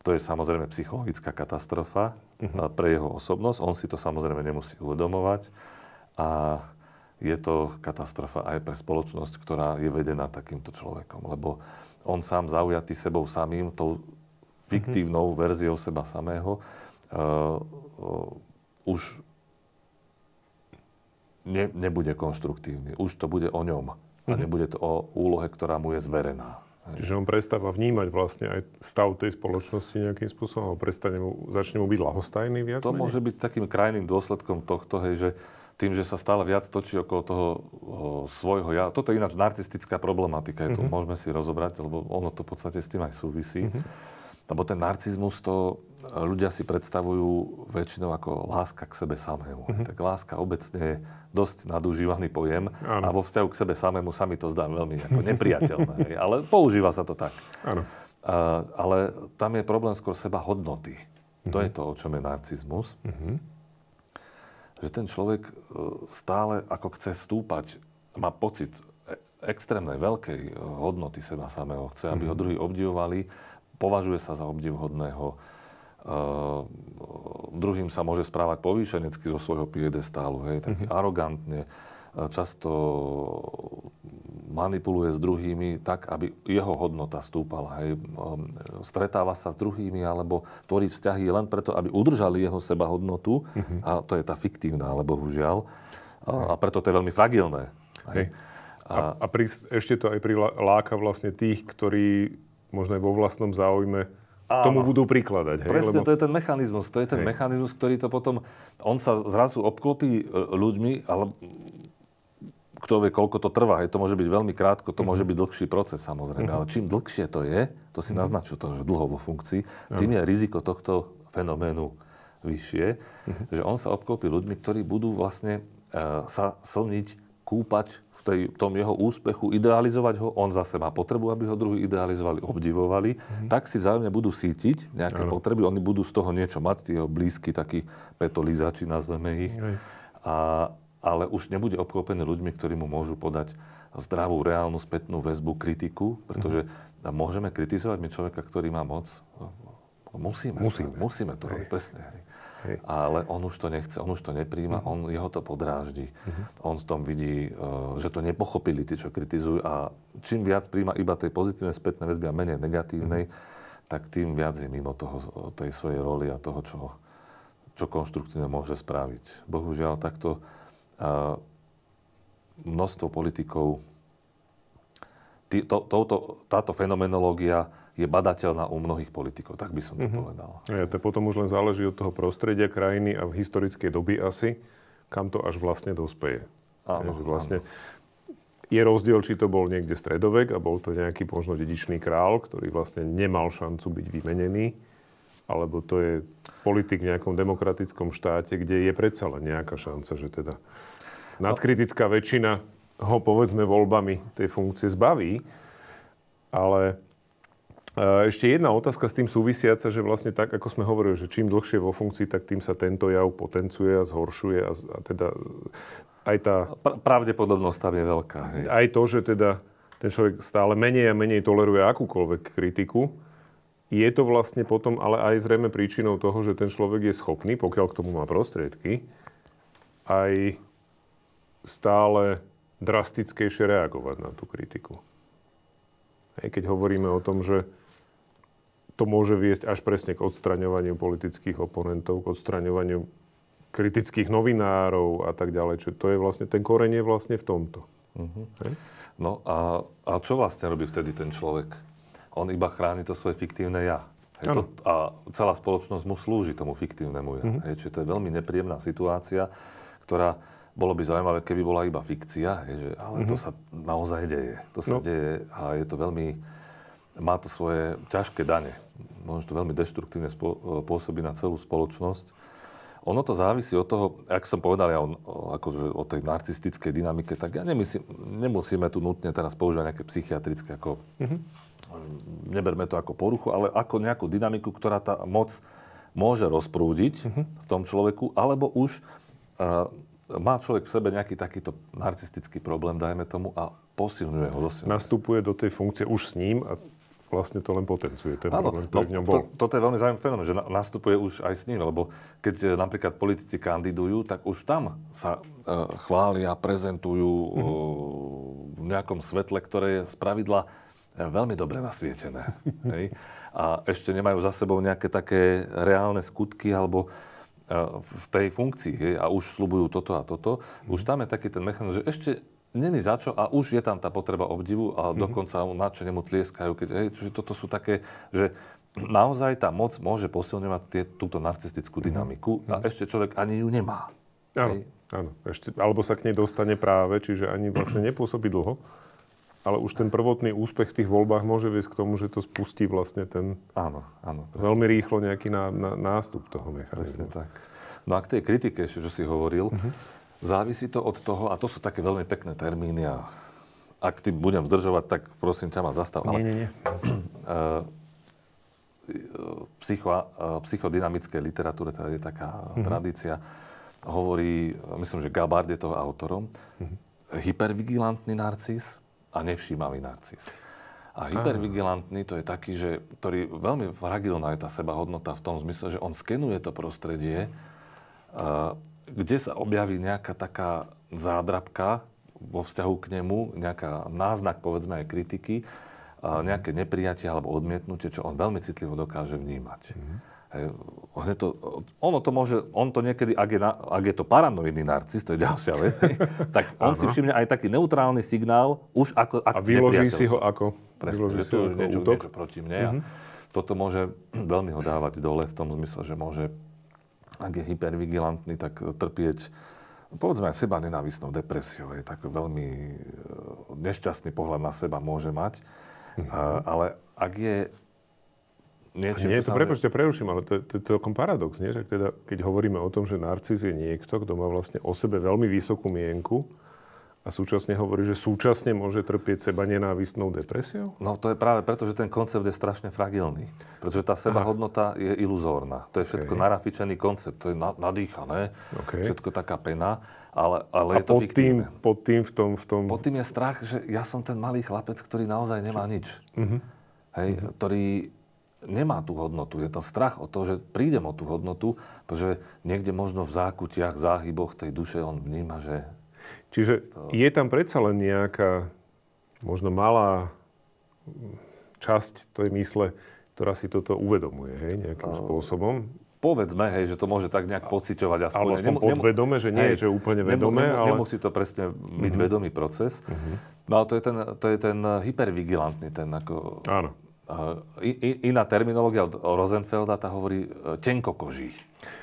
to je samozrejme psychologická katastrofa uh-huh. pre jeho osobnosť. On si to samozrejme nemusí uvedomovať. A je to katastrofa aj pre spoločnosť, ktorá je vedená takýmto človekom. Lebo on sám zaujatý sebou samým, tou fiktívnou uh-huh. verziou seba samého, uh, uh, už ne, nebude konštruktívny. Už to bude o ňom. Uh-huh. A nebude to o úlohe, ktorá mu je zverená. Čiže on prestáva vnímať vlastne aj stav tej spoločnosti nejakým spôsobom, prestane mu, začne mu byť lahostajný viac? To menej? môže byť takým krajným dôsledkom tohto, hej, že tým, že sa stále viac točí okolo toho o, svojho ja. Toto je ináč narcistická problematika, je to mm-hmm. môžeme si rozobrať, lebo ono to v podstate s tým aj súvisí. Mm-hmm. Lebo ten narcizmus to ľudia si predstavujú väčšinou ako láska k sebe samému. Mm-hmm. Tak láska obecne je dosť nadužívaný pojem ano. a vo vzťahu k sebe samému sa mi to zdá veľmi ako nepriateľné. ale používa sa to tak. Áno. ale tam je problém skôr seba hodnoty. Mm-hmm. To je to, o čom je narcizmus. Mm-hmm. Že ten človek e, stále ako chce stúpať, má pocit e, extrémnej veľkej e, hodnoty seba samého. Chce, aby mm-hmm. ho mhm. druhí obdivovali považuje sa za obdivhodného. Uh, druhým sa môže správať povýšenecky zo svojho piedestálu, hej, taký uh-huh. arogantne. Často manipuluje s druhými tak, aby jeho hodnota stúpala. Hej. Stretáva sa s druhými alebo tvorí vzťahy len preto, aby udržali jeho seba hodnotu. Uh-huh. A to je tá fiktívna, ale bohužiaľ. A, a preto to je veľmi fragilné. Hej. A, a pri, ešte to aj priláka vlastne tých, ktorí možno aj vo vlastnom záujme Áno. tomu budú prikladať. Hej? Presne, Lebo... to je ten mechanizmus. To je ten hej. mechanizmus, ktorý to potom... On sa zrazu obklopí e, ľuďmi, ale kto vie, koľko to trvá. Hej, to môže byť veľmi krátko, to mm-hmm. môže byť dlhší proces samozrejme. Mm-hmm. Ale čím dlhšie to je, to si mm-hmm. naznačuje to, že dlho vo funkcii, tým je riziko tohto fenoménu vyššie, mm-hmm. že on sa obklopí ľuďmi, ktorí budú vlastne uh, sa slniť kúpať v tej, tom jeho úspechu, idealizovať ho, on zase má potrebu, aby ho druhí idealizovali, obdivovali, mm-hmm. tak si vzájomne budú sítiť nejaké ano. potreby, oni budú z toho niečo mať, tí jeho blízky, takí petolizači, nazveme ich. A, ale už nebude obklopený ľuďmi, ktorí mu môžu podať zdravú, reálnu spätnú väzbu, kritiku, pretože mm-hmm. môžeme kritizovať my človeka, ktorý má moc. Musíme, musíme, musíme to robiť, presne. Hej. Hej. Ale on už to nechce, on už to nepríjma, Mhm. on, jeho to podráždi. On v tom vidí, e, že to nepochopili tí, čo kritizujú a čím viac príjma iba tej pozitívnej spätnej väzby a menej negatívnej, Mhm. tak tým viac je mimo toho, tej svojej roli a toho, čo, čo konštruktívne môže spraviť. Bohužiaľ, takto a, množstvo politikov Tý, to, touto, táto fenomenológia je badateľná u mnohých politikov, tak by som to mm-hmm. povedal. Ja, to potom už len záleží od toho prostredia krajiny a v historickej doby asi, kam to až vlastne dospeje. Áno, Je, vlastne je rozdiel, či to bol niekde stredovek a bol to nejaký možno dedičný král, ktorý vlastne nemal šancu byť vymenený, alebo to je politik v nejakom demokratickom štáte, kde je predsa len nejaká šanca, že teda nadkritická väčšina ho povedzme voľbami tej funkcie zbaví. Ale ešte jedna otázka s tým súvisiaca, že vlastne tak, ako sme hovorili, že čím dlhšie vo funkcii, tak tým sa tento jav potenciuje a zhoršuje a, a teda aj tá Pr- pravdepodobnosť tam je veľká. Hej. aj to, že teda ten človek stále menej a menej toleruje akúkoľvek kritiku, je to vlastne potom ale aj zrejme príčinou toho, že ten človek je schopný, pokiaľ k tomu má prostriedky, aj stále drastickejšie reagovať na tú kritiku. Hej, keď hovoríme o tom, že to môže viesť až presne k odstraňovaniu politických oponentov, k odstraňovaniu kritických novinárov a tak ďalej. Čiže to je vlastne, ten koreň je vlastne v tomto. Hej? No a, a čo vlastne robí vtedy ten človek? On iba chráni to svoje fiktívne ja. Hej, to, a celá spoločnosť mu slúži tomu fiktívnemu ja. Mhm. Hej, čiže to je veľmi nepríjemná situácia, ktorá bolo by zaujímavé, keby bola iba fikcia, hej, že, ale to sa naozaj deje. To sa Mhm. No. deje a je to veľmi, má to svoje ťažké dane. Možno to veľmi deštruktívne spo, pôsobí na celú spoločnosť. Ono to závisí od toho, ak som povedal ja o, akože o tej narcistickej dynamike, tak ja nemyslím, nemusíme tu nutne teraz používať nejaké psychiatrické, ako, neberme to ako poruchu, ale ako nejakú dynamiku, ktorá tá moc môže rozprúdiť v tom človeku, alebo už uh, má človek v sebe nejaký takýto narcistický problém, dajme tomu, a posilňuje ho, zosilňuje. Nastupuje do tej funkcie už s ním a vlastne to len potenciuje ten Áno, problém, no, ktorý v ňom bol. to, toto je veľmi zaujímavý fenomén, že na, nastupuje už aj s ním, lebo keď e, napríklad politici kandidujú, tak už tam sa e, chvália, prezentujú e, v nejakom svetle, ktoré je z pravidla veľmi dobre nasvietené. hej? A ešte nemajú za sebou nejaké také reálne skutky alebo e, v tej funkcii hej? a už slubujú toto a toto. Už tam je taký ten mechanizmus, že ešte není za čo a už je tam tá potreba obdivu a dokonca mu nadšene mu tlieskajú. Keď, hej, čiže toto sú také, že naozaj tá moc môže posilňovať tie, túto narcistickú dynamiku a ešte človek ani ju nemá. Áno, Hej. áno. Ešte, alebo sa k nej dostane práve, čiže ani vlastne nepôsobí dlho. Ale už ten prvotný úspech v tých voľbách môže viesť k tomu, že to spustí vlastne ten Áno, áno. veľmi rýchlo nejaký ná, ná, nástup toho Presne mechanizmu. tak. No a k tej kritike, ešte, čo si hovoril, závisí to od toho, a to sú také veľmi pekné termíny a ak tým budem zdržovať, tak prosím ťa ma zastav. Nie, nie, nie. Eh, psycho, eh, psychodynamickej literatúre, teda je taká Mhm. tradícia, hovorí, myslím, že Gabard je toho autorom, Mhm. hypervigilantný narcis a nevšímavý narcis. A hypervigilantný to je taký, že, ktorý veľmi fragilná je tá sebahodnota v tom zmysle, že on skenuje to prostredie, eh, kde sa objaví nejaká taká zádrabka vo vzťahu k nemu, nejaká náznak, povedzme aj kritiky, nejaké neprijatie alebo odmietnutie, čo on veľmi citlivo dokáže vnímať. Hej, on, je to, ono to môže, on to niekedy, ak je, na, ak je to paranoidný narcis, to je ďalšia vec, hej, tak on si všimne aj taký neutrálny signál, už ako A vyloží si ho ako, Presne, vyloží že si tu už niečo, útok. niečo proti mne. A toto môže veľmi ho dávať dole v tom zmysle, že môže, ak je hypervigilantný, tak trpieť povedzme aj seba nenávisnou depresiou. Je tak veľmi e, nešťastný pohľad na seba môže mať. A, ale ak je niečo, Nie, to sa... prepočte, preruším, ale to, je- to je celkom paradox, nie? Že teda, keď hovoríme o tom, že narcis je niekto, kto má vlastne o sebe veľmi vysokú mienku a súčasne hovorí, že súčasne môže trpieť seba nenávistnou depresiou? No to je práve preto, že ten koncept je strašne fragilný. Pretože tá sebahodnota je iluzórna. To je všetko OK. narafičený koncept. To je na, nadýchané. OK. Všetko taká pena. Ale, ale A je to pod tým, fiktívne. pod tým v tom... V tom Pod tým je strach, že ja som ten malý chlapec, ktorý naozaj nemá nič. Mhm. Hej, ktorý nemá tú hodnotu. Je to strach o to, že prídem o tú hodnotu, pretože niekde možno v zákutiach, záhyboch tej duše on vníma, že... Čiže to... je tam predsa len nejaká možno malá časť tej mysle, ktorá si toto uvedomuje, hej, nejakým uh, spôsobom. Povedzme, hej, že to môže tak nejak pociťovať aspoň. Ale nemu, podvedome, že nie hej, je, že úplne vedome, nemu, ale... Nemusí to presne byť uh-huh. vedomý proces. Uh-huh. No ale to je ten, to je ten hypervigilantný, ten ako... Áno. Uh, iná terminológia od Rosenfelda, tá hovorí uh, tenkokoží.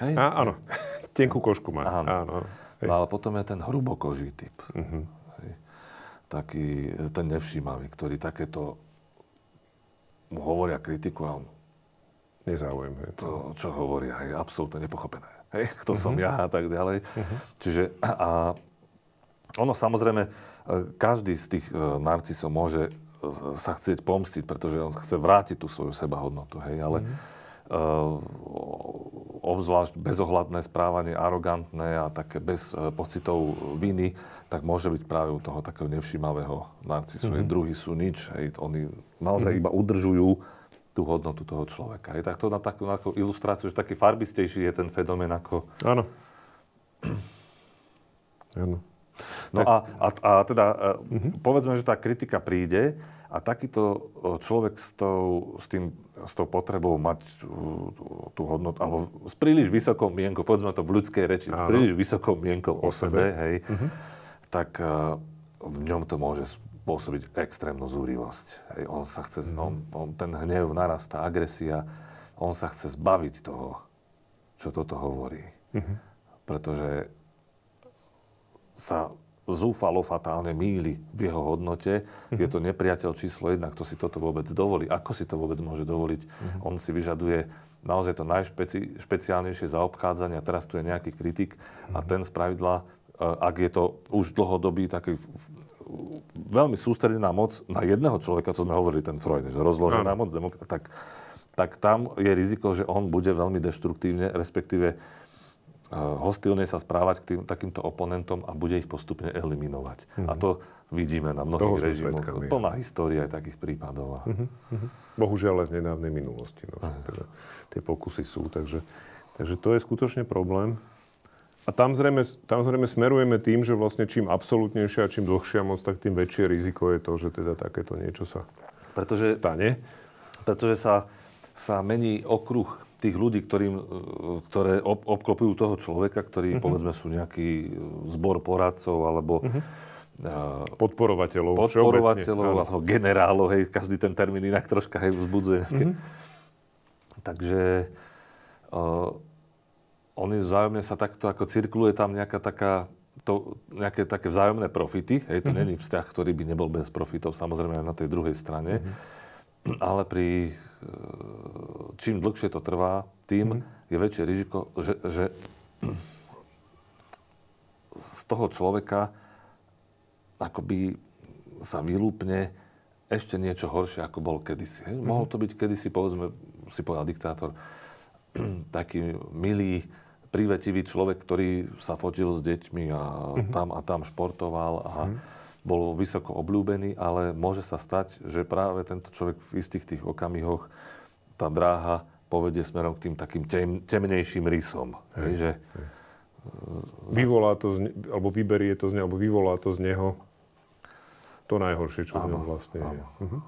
Hej? Á, áno, tenkú košku má. Áno. áno. No ale potom je ten hrubokoží typ. Uh-huh. Hej. Taký, ten nevšímavý, ktorý takéto mu hovoria kritiku a on... Nezáujem. Hej. To, čo hovoria, je absolútne nepochopené. Hej, kto uh-huh. som ja a tak ďalej. Uh-huh. Čiže a, ono samozrejme, e, každý z tých e, narcisov môže sa chcieť pomstiť, pretože on chce vrátiť tú svoju sebahodnotu, hej, ale mm. Uh, obzvlášť bezohľadné správanie, arogantné a také bez uh, pocitov viny, tak môže byť práve u toho takého nevšímavého narcisu. Mm-hmm. Druhí sú nič, hej, oni naozaj mm-hmm. iba udržujú tú hodnotu toho človeka. Hej, tak to na takú, na takú ilustráciu, že taký farbistejší je ten fenomén ako... Áno. Áno. No tak... a, a, a teda uh-huh. povedzme, že tá kritika príde a takýto človek s tou, s tým, s tou potrebou mať tú hodnotu, alebo s príliš vysokou mienkou, povedzme to v ľudskej reči, s príliš vysokou mienkou o, o sebe, sebe hej, uh-huh. tak uh, v ňom to môže spôsobiť extrémnu zúrivosť. Hej, on sa chce, uh-huh. on, on, ten hnev narastá, agresia, on sa chce zbaviť toho, čo toto hovorí. Uh-huh. Pretože sa zúfalo fatálne míli v jeho hodnote. Mm-hmm. Je to nepriateľ číslo jedna, kto si toto vôbec dovolí. Ako si to vôbec môže dovoliť? Mm-hmm. On si vyžaduje naozaj to najšpeciálnejšie zaobchádzanie. A teraz tu je nejaký kritik mm-hmm. a mhm. ten spravidla, eh, ak je to už dlhodobý taký veľmi sústredená moc na jedného človeka, to sme hovorili ten Freud, že rozložená moc, demok- tak, tak tam je riziko, že on bude veľmi deštruktívne, respektíve hostilne sa správať k tým, takýmto oponentom a bude ich postupne eliminovať. Mm-hmm. A to vidíme na mnohých režimoch. Plná história aj takých prípadov. Mm-hmm. Bohužiaľ aj v nedávnej minulosti. No. Teda, tie pokusy sú, takže, takže to je skutočne problém. A tam zrejme, tam zrejme smerujeme tým, že vlastne čím absolútnejšia a čím dlhšia moc, tak tým väčšie riziko je to, že teda takéto niečo sa pretože, stane. Pretože sa, sa mení okruh tých ľudí, ktorým, e, ktoré ob, obklopujú toho človeka, ktorí uh-huh. povedzme sú nejaký e, zbor poradcov alebo uh-huh. podporovateľov, podporovateľov alebo generálov, hej, každý ten termín inak troška hej, vzbudzuje. Uh-huh. Takže uh, oni vzájomne sa takto, ako cirkuluje tam nejaká taká to, nejaké také vzájomné profity. Hej, to uh-huh. není vzťah, ktorý by nebol bez profitov, samozrejme aj na tej druhej strane. Uh-huh ale pri, e, čím dlhšie to trvá, tým mm. je väčšie riziko, že, že z toho človeka akoby sa vylúpne ešte niečo horšie, ako bol kedysi. Hej? Mm. Mohol to byť kedysi, povedzme, si povedal diktátor, taký milý, privetivý človek, ktorý sa fotil s deťmi a mm-hmm. tam a tam športoval a mm bol vysoko obľúbený, ale môže sa stať, že práve tento človek v istých tých okamihoch tá dráha povedie smerom k tým takým tem, temnejším rysom. Hej, že, hej. Vyvolá to z alebo vyberie to z neho, alebo vyvolá to z neho to najhoršie, čo áno, neho vlastne áno. je. Uh-huh.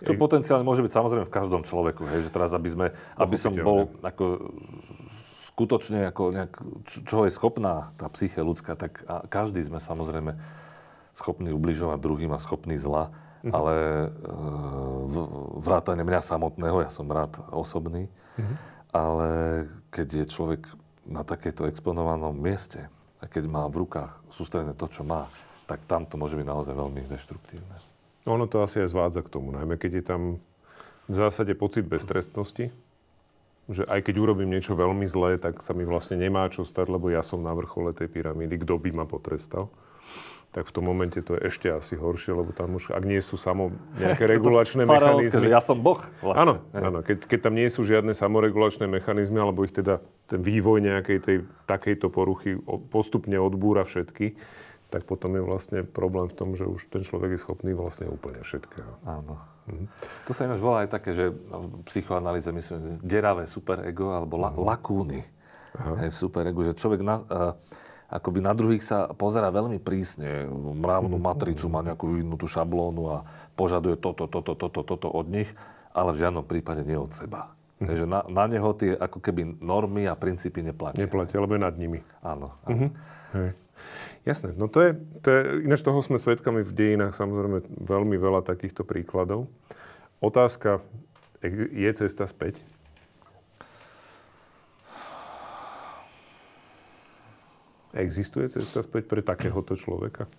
Čo potenciálne môže byť samozrejme v každom človeku, hej, že teraz, aby, sme, aby som bol ako, skutočne, ako nejak, čo je schopná tá psyche ľudská, tak každý sme samozrejme schopný ubližovať druhým a schopný zla, mm-hmm. ale e, vrátane mňa samotného, ja som rád osobný, mm-hmm. ale keď je človek na takéto exponovanom mieste a keď má v rukách sústredené to, čo má, tak tam to môže byť naozaj veľmi deštruktívne. Ono to asi aj zvádza k tomu, najmä keď je tam v zásade pocit beztrestnosti, že aj keď urobím niečo veľmi zlé, tak sa mi vlastne nemá čo stať, lebo ja som na vrchole tej pyramídy, kto by ma potrestal tak v tom momente to je ešte asi horšie, lebo tam už, ak nie sú samo nejaké regulačné mechanizmy... že ja som boh. Vlastne. Áno, áno keď, keď tam nie sú žiadne samoregulačné mechanizmy, alebo ich teda ten vývoj nejakej tej takejto poruchy postupne odbúra všetky, tak potom je vlastne problém v tom, že už ten človek je schopný vlastne úplne všetkého. Áno. Mhm. To sa ináč volá aj také, že v psychoanalýze myslím, že deravé superego alebo la, mhm. lakúny. Aha. Hej, v superegu, že človek na, uh, akoby na druhých sa pozera veľmi prísne. Mravnú mhm. matricu má nejakú vyvinutú šablónu a požaduje toto, toto, toto, toto od nich, ale v žiadnom prípade nie od seba. Takže na, na neho tie ako keby normy a princípy neplatia. Neplatia, lebo je nad nimi. Áno. áno. Uh-huh. Hej. Jasné, no to je, to je, ináč toho sme svedkami v dejinách samozrejme veľmi veľa takýchto príkladov. Otázka, je cesta späť? Existuje cesta späť pre takéhoto človeka?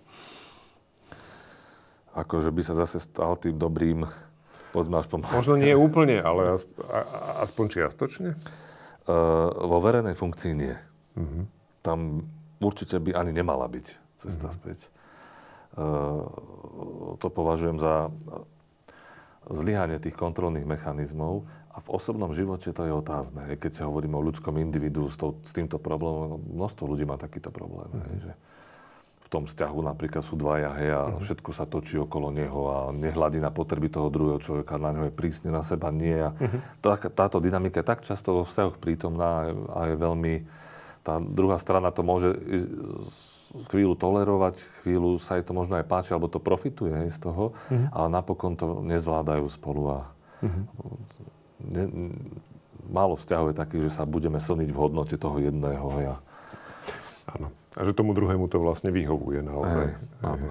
Ako, že by sa zase stal tým dobrým, povedzme aspoň... Možno nie úplne, ale aspoň, aspoň čiastočne? Uh, vo verejnej funkcii nie. Uh-huh. Tam určite by ani nemala byť cesta mm. späť. Uh, to považujem za zlyhanie tých kontrolných mechanizmov a v osobnom živote to je otázne. Keď hovoríme o ľudskom individu s, to, s týmto problémom, no, množstvo ľudí má takýto problém. Mm. Hej, že v tom vzťahu napríklad sú dvaja hej, a mm. všetko sa točí okolo neho a nehľadí na potreby toho druhého človeka, na neho je prísne, na seba nie. A mm. tá, táto dynamika je tak často vo vzťahoch prítomná a je veľmi tá druhá strana to môže chvíľu tolerovať, chvíľu sa jej to možno aj páči, alebo to profituje aj z toho, mm-hmm. ale napokon to nezvládajú spolu a mm-hmm. Ne, málo vzťahov je takých, že sa budeme slniť v hodnote toho jedného. Ja. Áno. A že tomu druhému to vlastne vyhovuje naozaj. Hej, áno.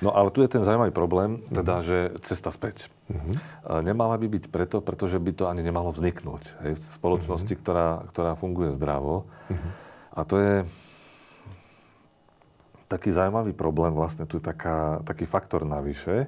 No ale tu je ten zaujímavý problém, teda, mm-hmm. že cesta späť. Mm-hmm. Nemala by byť preto, pretože by to ani nemalo vzniknúť. Hej, v spoločnosti, mm-hmm. ktorá, ktorá funguje zdravo. Mm-hmm a to je taký zaujímavý problém, vlastne tu je taká, taký faktor navyše,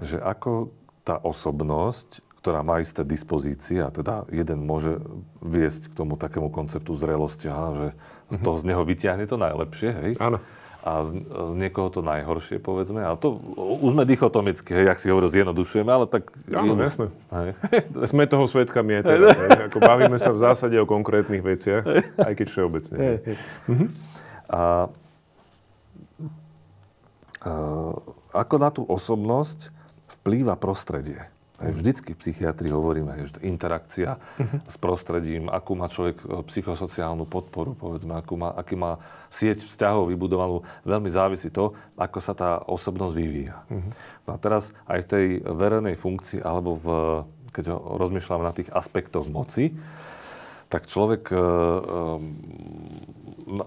že ako tá osobnosť, ktorá má isté dispozície, a teda jeden môže viesť k tomu takému konceptu zrelosti, aha, že mm-hmm. to z neho vyťahne to najlepšie, hej? Áno a z, z niekoho to najhoršie, povedzme. A to už sme dichotomicky, hej, jak si hovoril, zjednodušujeme, ale tak... Áno, je, jasné. Hej. Sme toho svetkami aj teraz. hej. Ako bavíme sa v zásade o konkrétnych veciach, aj keď všeobecne. Hej. Mhm. A, a ako na tú osobnosť vplýva prostredie? Vždycky v psychiatrii hovoríme, že interakcia uh-huh. s prostredím, akú má človek e, psychosociálnu podporu, povedzme, akú má, aký má sieť vzťahov vybudovanú, veľmi závisí to, ako sa tá osobnosť vyvíja. Uh-huh. No a teraz aj v tej verejnej funkcii, alebo v, keď rozmýšľam na tých aspektoch moci, tak človek, e, e,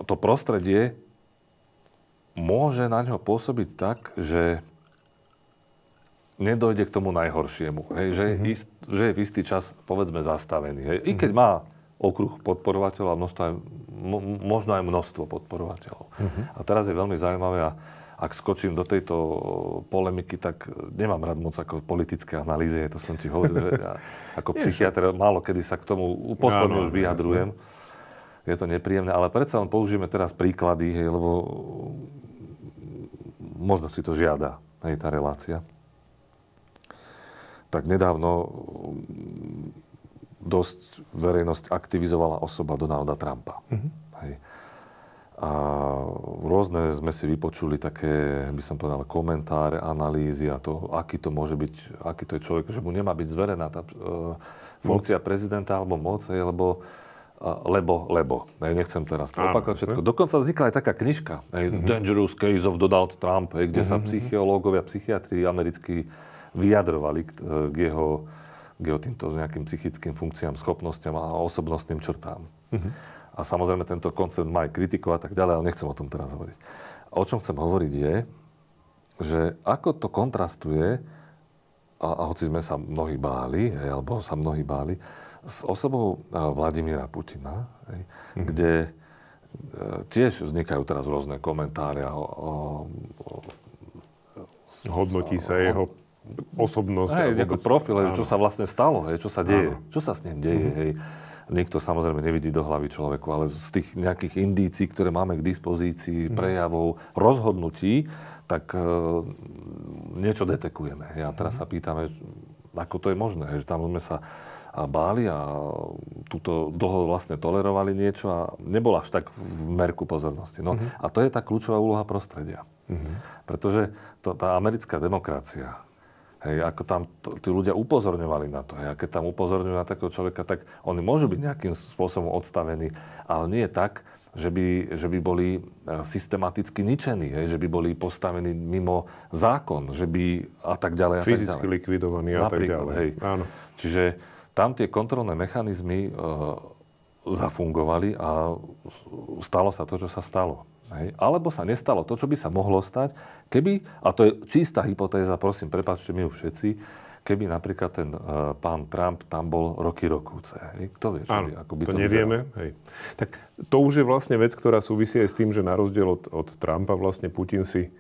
to prostredie môže na ňo pôsobiť tak, že nedojde k tomu najhoršiemu. Hej, že, mm-hmm. ist, že je v istý čas, povedzme, zastavený. Hej. I keď má okruh podporovateľov a množstvo aj, mo, možno aj množstvo podporovateľov. Mm-hmm. A teraz je veľmi zaujímavé, a ak skočím do tejto polemiky, tak nemám rád moc ako politické analýzy, to som ti hovoril, že ja ako psychiatr málo kedy sa k tomu posledne už vyjadrujem. Je to nepríjemné, ale predsa len použijeme teraz príklady, hej, lebo možno si to žiada, hej, tá relácia tak nedávno mm, dosť verejnosť aktivizovala osoba Donalda Trumpa. Mm-hmm. Hej. A rôzne sme si vypočuli také, by som povedal, komentáre, analýzy a to, aký to môže byť, aký to je človek, že mu nemá byť zverená tá uh, funkcia moc. prezidenta alebo moc, hej, lebo uh, lebo, lebo. Ne, nechcem teraz opakovať všetko. Dokonca vznikla aj taká knižka, hej, mm-hmm. Dangerous Case of Donald Trump, hej, kde mm-hmm. sa psychológovia, psychiatri americkí vyjadrovali k, k, jeho, k jeho týmto nejakým psychickým funkciám, schopnostiam a osobnostným črtám. Mm-hmm. A samozrejme tento koncept má aj kritiku a tak ďalej, ale nechcem o tom teraz hovoriť. O čom chcem hovoriť je, že ako to kontrastuje, a, a hoci sme sa mnohí báli, hej, alebo sa mnohí báli, s osobou Vladimíra Putina, hej, mm-hmm. kde e, tiež vznikajú teraz rôzne komentáre o, o, o Hodnotí sa jeho osobnosť. Hej, vôbec... ako profil, čo sa vlastne stalo, hej, čo sa deje, áno. čo sa s ním deje. Mm-hmm. Hej. Nikto samozrejme nevidí do hlavy človeku, ale z tých nejakých indícií, ktoré máme k dispozícii, mm-hmm. prejavov, rozhodnutí, tak uh, niečo detekujeme. Hej. A teraz mm-hmm. sa pýtame, ako to je možné, hej, že tam sme sa a báli a túto dlho vlastne tolerovali niečo a nebol až tak v merku pozornosti. No uh-huh. a to je tá kľúčová úloha prostredia. Uh-huh. Pretože to, tá americká demokracia, Hej, ako tam to, tí ľudia upozorňovali na to. Hej, a keď tam upozorňujú na takého človeka, tak oni môžu byť nejakým spôsobom odstavení, ale nie je tak, že by, že by boli e, systematicky ničení, hej, že by boli postavení mimo zákon, že by a tak ďalej. A Fyzicky tak ďalej. likvidovaní a tak ďalej. Hej. Áno. Čiže tam tie kontrolné mechanizmy e, zafungovali a stalo sa to, čo sa stalo. Hej. Alebo sa nestalo to, čo by sa mohlo stať, keby, a to je čistá hypotéza, prosím, prepáčte mi ju všetci, keby napríklad ten uh, pán Trump tam bol roky rokúce. Hej. Kto vie, čo Áno, by, ako by to, to nevieme. Hej. Tak to už je vlastne vec, ktorá súvisí aj s tým, že na rozdiel od, od Trumpa vlastne Putin si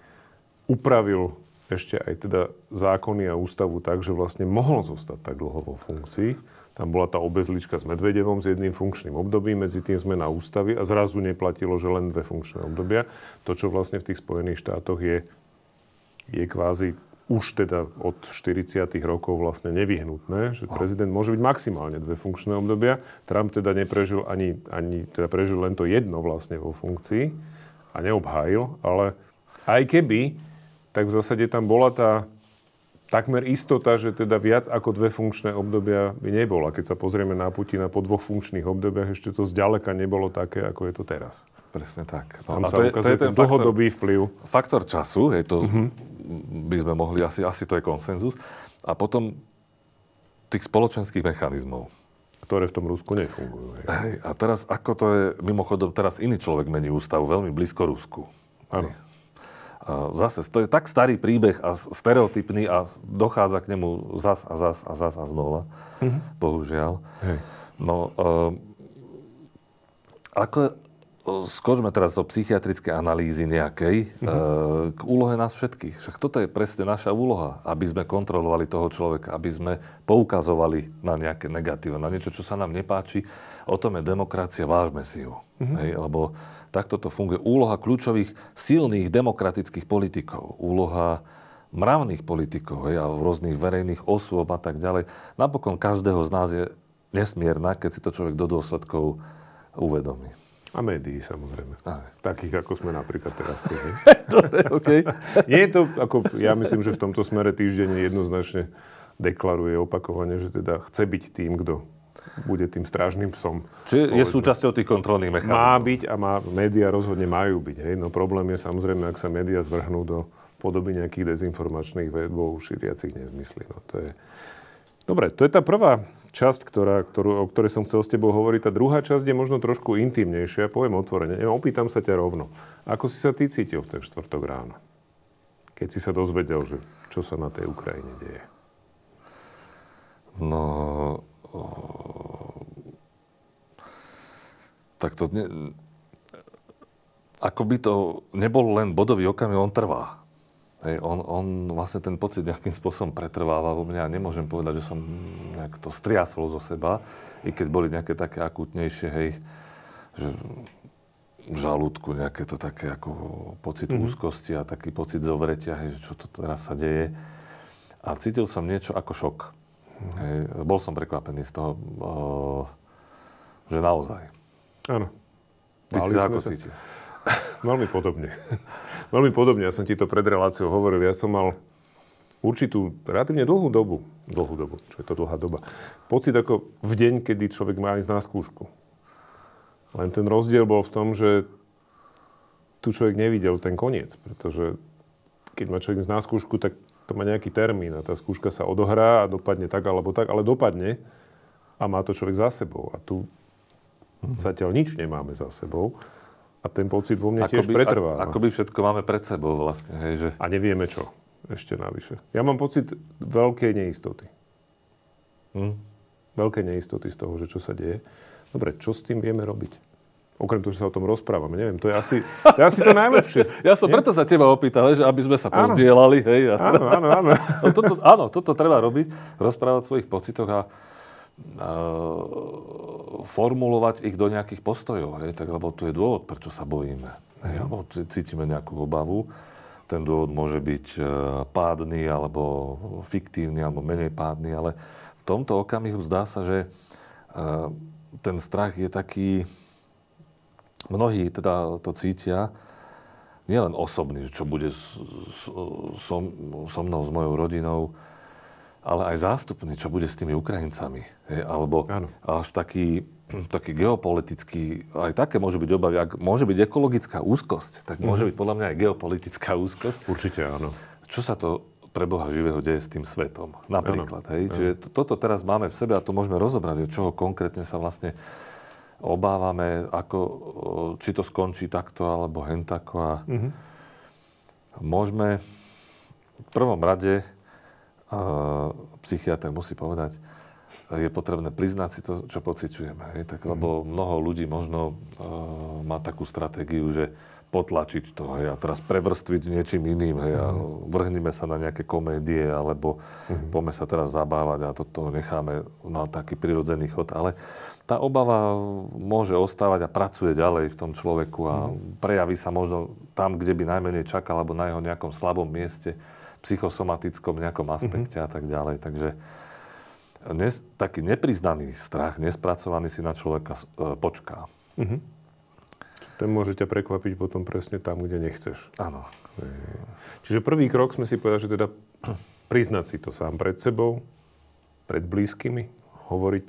upravil ešte aj teda zákony a ústavu tak, že vlastne mohol zostať tak dlho vo funkcii tam bola tá obezlička s Medvedevom s jedným funkčným obdobím, medzi tým sme na ústavy a zrazu neplatilo, že len dve funkčné obdobia. To, čo vlastne v tých Spojených štátoch je, je kvázi už teda od 40. rokov vlastne nevyhnutné, že prezident môže byť maximálne dve funkčné obdobia. Trump teda neprežil ani, ani teda prežil len to jedno vlastne vo funkcii a neobhájil, ale aj keby, tak v zásade tam bola tá takmer istota, že teda viac ako dve funkčné obdobia by nebolo. A keď sa pozrieme na Putina po dvoch funkčných obdobiach, ešte to zďaleka nebolo také, ako je to teraz. Presne tak. No, Tam sa to je, to je ten, ten dlhodobý faktor, vplyv. Faktor času, je to, uh-huh. by sme mohli, asi, asi to je konsenzus. A potom tých spoločenských mechanizmov. Ktoré v tom Rusku nefungujú. Hej. hej. A teraz, ako to je, mimochodom, teraz iný človek mení ústavu, veľmi blízko Rusku. Áno. Zase, to je tak starý príbeh a stereotypný a dochádza k nemu zas a zas a zas a znova. Mm-hmm. Bohužiaľ. Hej. No, uh, ako, skočme teraz do psychiatrickej analýzy nejakej mm-hmm. k úlohe nás všetkých. Však toto je presne naša úloha, aby sme kontrolovali toho človeka, aby sme poukazovali na nejaké negatíva, na niečo, čo sa nám nepáči. O tom je demokracia, vážme si ju. Mm-hmm. Hej, lebo takto to funguje. Úloha kľúčových silných demokratických politikov, úloha mravných politikov hej, a rôznych verejných osôb a tak ďalej. Napokon každého z nás je nesmierna, keď si to človek do dôsledkov uvedomí. A médií samozrejme. Aj. Takých, ako sme napríklad teraz. Dobre, okay. Nie je to, ako ja myslím, že v tomto smere týždeň jednoznačne deklaruje opakovane, že teda chce byť tým, kto bude tým strážnym psom. Čiže je súčasťou tých kontrolných mechanizmov. Má byť a má, médiá rozhodne majú byť. Hej? No problém je samozrejme, ak sa médiá zvrhnú do podoby nejakých dezinformačných webov šíriacich nezmysly. No, to je... Dobre, to je tá prvá časť, ktorá, ktorú, o ktorej som chcel s tebou hovoriť. Tá druhá časť je možno trošku intimnejšia. Poviem otvorene. Ja opýtam sa ťa rovno. Ako si sa ty cítil v ten štvrtok ráno? Keď si sa dozvedel, že čo sa na tej Ukrajine deje? No, tak to ne, ako by to nebol len bodový okamih, on trvá. Hej, on, on vlastne ten pocit nejakým spôsobom pretrváva vo mne a nemôžem povedať, že som nejak to striasol zo seba, i keď boli nejaké také akutnejšie, hej, že v žalúdku nejaké to také ako pocit mm-hmm. úzkosti a taký pocit zovretia, hej, že čo to teraz sa deje. A cítil som niečo ako šok. Hej, bol som prekvapený z toho, že naozaj. Áno. Ty si sa ako cítil? Veľmi podobne. Veľmi podobne. Ja som ti to pred reláciou hovoril. Ja som mal určitú, relatívne dlhú dobu, dlhú dobu, čo je to dlhá doba, pocit ako v deň, kedy človek má ísť na skúšku. Len ten rozdiel bol v tom, že tu človek nevidel ten koniec, pretože keď má človek ísť na skúšku, tak to má nejaký termín a tá skúška sa odohrá a dopadne tak alebo tak, ale dopadne a má to človek za sebou. A tu. Zatiaľ nič nemáme za sebou. A ten pocit vo mne ako tiež by, pretrvá. Ako by všetko máme pred sebou vlastne. Hej, že... A nevieme čo ešte navyše. Ja mám pocit veľkej neistoty. Hm? Veľkej neistoty z toho, že čo sa deje. Dobre, čo s tým vieme robiť? Okrem toho, že sa o tom rozprávame. Neviem, to je asi to, je asi to najlepšie. Ja som Nie? preto sa teba opýtal, že aby sme sa áno. pozdielali. Hej, a... Áno, áno, áno. No, toto, áno, toto treba robiť, rozprávať o svojich pocitoch a, a formulovať ich do nejakých postojov. Hej, tak, lebo tu je dôvod, prečo sa bojíme. Hej, alebo cítime nejakú obavu. Ten dôvod môže byť e, pádny, alebo fiktívny, alebo menej pádny, ale v tomto okamihu zdá sa, že e, ten strach je taký, mnohí teda to cítia, nielen osobný, čo bude s, s, so, so mnou, s mojou rodinou, ale aj zástupný, čo bude s tými Ukrajincami. Hej, alebo ano. až taký, taký geopolitický, aj také môže byť obavy. Ak môže byť ekologická úzkosť, tak môže mm. byť podľa mňa aj geopolitická úzkosť. Určite áno. Čo sa to pre Boha živého deje s tým svetom? Napríklad. Ano. Hej? Ano. Čiže to, toto teraz máme v sebe a to môžeme rozobrať, čoho konkrétne sa vlastne obávame, ako, či to skončí takto alebo hen tako. A mm-hmm. môžeme v prvom rade psychiatr musí povedať, je potrebné priznať si to, čo pociťujeme. Hej? Tak, mm. Lebo mnoho ľudí možno uh, má takú stratégiu, že potlačiť to hej, a teraz prevrstviť niečím iným hej, a mhm. vrhnime sa na nejaké komédie alebo mm. poďme sa teraz zabávať a toto necháme na taký prirodzený chod. Ale tá obava môže ostávať a pracuje ďalej v tom človeku a mm. prejaví sa možno tam, kde by najmenej čakal alebo na jeho nejakom slabom mieste psychosomatickom nejakom aspekte mm-hmm. a tak ďalej. Takže nes, taký nepriznaný strach, nespracovaný si na človeka e, počká. Mm-hmm. Ten môže ťa prekvapiť potom presne tam, kde nechceš. Áno. Čiže prvý krok sme si povedali, že teda priznať si to sám pred sebou, pred blízkymi, hovoriť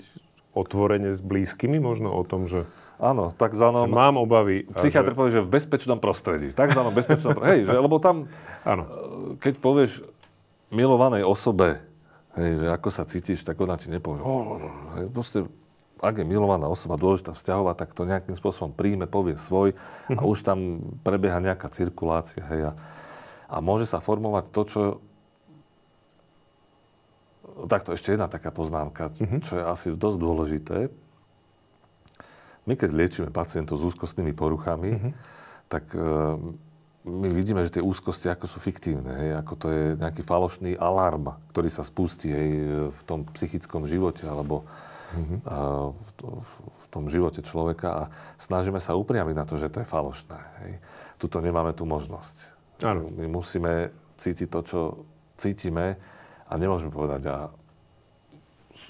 otvorene s blízkymi možno o tom, že Áno, takzvanom... Že mám obavy. Psychiatr že... povie, že v bezpečnom prostredí. Takzvanom bezpečnom prostredí. Hej, že, lebo tam, Áno. Eh, keď povieš milovanej osobe, hej, že ako sa cítiš, tak ona ti nepovie. Oh, hej, proste, ak je milovaná osoba dôležitá vzťahová, tak to nejakým spôsobom príjme, povie svoj a už tam prebieha nejaká cirkulácia. Hej, a, a môže sa formovať to, čo takto ešte jedna taká poznámka, uh-huh. čo je asi dosť dôležité my keď liečíme pacientov s úzkostnými poruchami, mm-hmm. tak uh, my vidíme, že tie úzkosti ako sú fiktívne, hej, ako to je nejaký falošný alarm, ktorý sa spustí hej, v tom psychickom živote alebo mm-hmm. uh, v, v, v tom živote človeka a snažíme sa upriamiť na to, že to je falošné. Hej. Tuto nemáme tú možnosť. Ano. My musíme cítiť to, čo cítime a nemôžeme povedať, a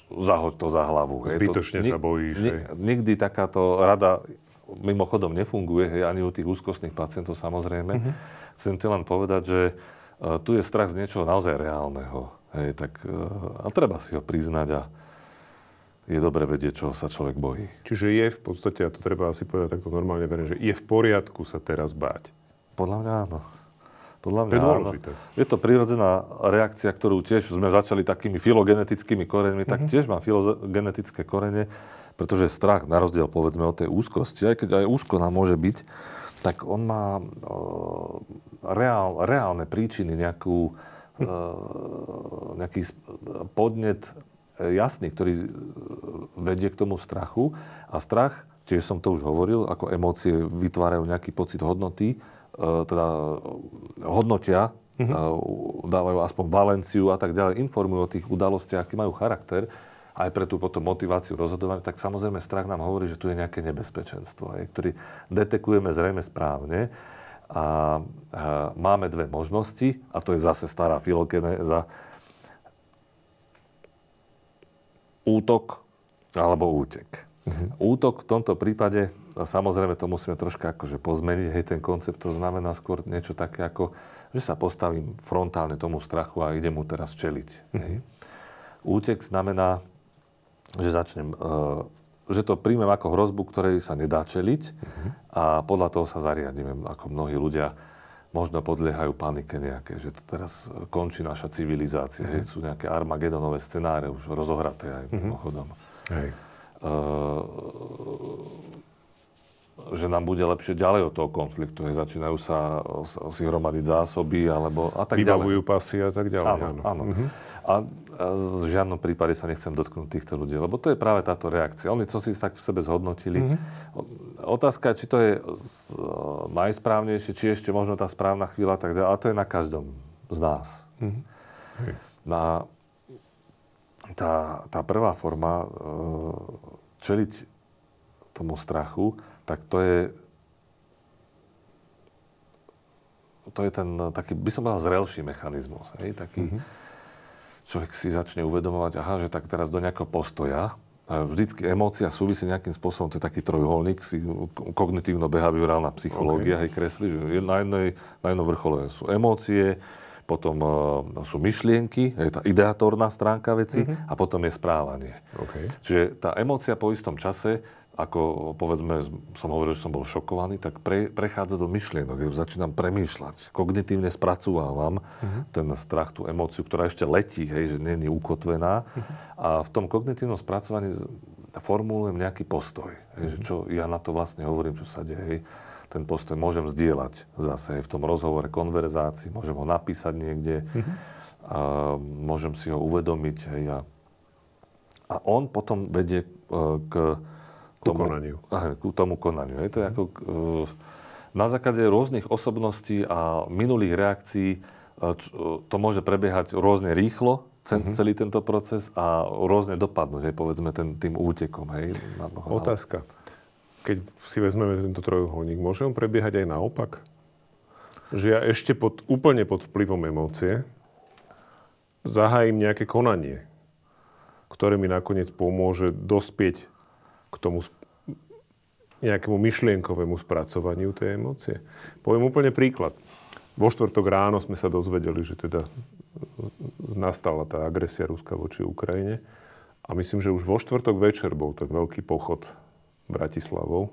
zahoď to za hlavu. Zbytočne to, sa bojíš. Ni, nikdy takáto rada mimochodom nefunguje, hej, ani u tých úzkostných pacientov samozrejme. Mm-hmm. Chcem ti len povedať, že uh, tu je strach z niečoho naozaj reálneho. Hej, tak, uh, a treba si ho priznať a je dobre vedieť, čoho sa človek bojí. Čiže je v podstate, a to treba asi povedať takto normálne, verím, že je v poriadku sa teraz báť. Podľa mňa áno. Podľa mňa, to je dôležité. Je to prirodzená reakcia, ktorú tiež sme začali takými filogenetickými koreňmi, tak mm-hmm. tiež má filogenetické korene, pretože strach, na rozdiel povedzme od tej úzkosti, aj keď aj úzko nám môže byť, tak on má uh, reál, reálne príčiny, nejakú, uh, nejaký podnet e, jasný, ktorý vedie k tomu strachu. A strach, tiež som to už hovoril, ako emócie vytvárajú nejaký pocit hodnoty, E, teda hodnotia, mm-hmm. dávajú aspoň valenciu a tak ďalej, informujú o tých udalostiach, aký majú charakter, aj pre tú potom motiváciu rozhodovania, tak samozrejme strach nám hovorí, že tu je nejaké nebezpečenstvo, aj, ktorý detekujeme zrejme správne. A, a máme dve možnosti, a to je zase stará filogenéza, útok alebo útek. Mm-hmm. Útok v tomto prípade, samozrejme to musíme troška akože pozmeniť, hej, ten koncept to znamená skôr niečo také ako, že sa postavím frontálne tomu strachu a idem mu teraz čeliť. Mm-hmm. Útek znamená, že začnem, uh, že to príjmem ako hrozbu, ktorej sa nedá čeliť mm-hmm. a podľa toho sa zariadím, ako mnohí ľudia možno podliehajú panike nejaké, že to teraz končí naša civilizácia. Mm-hmm. Hej, sú nejaké armagedonové scenáre už rozohraté aj mm-hmm. mimochodom. Hej. Ehm, že nám bude lepšie ďalej od toho konfliktu. Hej, začínajú sa si hromadiť zásoby alebo a tak Vybavujú ďalej. pasy a tak ďalej. Áno, áno. áno. Uh-huh. A, a v žiadnom prípade sa nechcem dotknúť týchto ľudí, lebo to je práve táto reakcia. Oni to si tak v sebe zhodnotili. Uh-huh. Otázka, či to je najsprávnejšie, či ešte možno tá správna chvíľa, tak ďalej. Ale to je na každom z nás. Uh-huh. Na, tá, tá prvá forma e, čeliť tomu strachu, tak to je to je ten taký, by som povedal, zrelší mechanizmus. Hej? Taký, mm-hmm. človek si začne uvedomovať, aha, že tak teraz do nejakého postoja, vždycky emócia súvisí nejakým spôsobom, to je taký trojuholník, kognitívno-behaviorálna psychológia, okay. hej, kreslí, že na, jednej, na jednom vrchole sú emócie, potom uh, sú myšlienky, je tá ideatórna stránka veci mm-hmm. a potom je správanie. Okay. Čiže tá emócia po istom čase ako povedzme, som hovoril, že som bol šokovaný, tak pre, prechádza do myšlienok. Začínam premýšľať. Kognitívne spracúvam uh-huh. ten strach, tú emóciu, ktorá ešte letí, hej, že nie je ukotvená. Uh-huh. A v tom kognitívnom spracovaní formulujem nejaký postoj. Hej, uh-huh. že čo ja na to vlastne hovorím, čo sa deje. Hej. Ten postoj môžem zdieľať zase hej, v tom rozhovore, konverzácii, môžem ho napísať niekde, uh-huh. a môžem si ho uvedomiť. Hej, a, a on potom vedie uh, k tomu, konaniu. Ku tomu konaniu. Je to ako, na základe rôznych osobností a minulých reakcií e, to môže prebiehať rôzne rýchlo, mm-hmm. celý tento proces a rôzne dopadnúť, hej, povedzme ten, tým útekom. Hej, na Otázka. Keď si vezmeme tento trojuholník, môže on prebiehať aj naopak? Že ja ešte pod, úplne pod vplyvom emócie zahájim nejaké konanie, ktoré mi nakoniec pomôže dospieť k tomu nejakému myšlienkovému spracovaniu tej emócie. Poviem úplne príklad. Vo štvrtok ráno sme sa dozvedeli, že teda nastala tá agresia Ruska voči Ukrajine. A myslím, že už vo štvrtok večer bol tak veľký pochod Bratislavou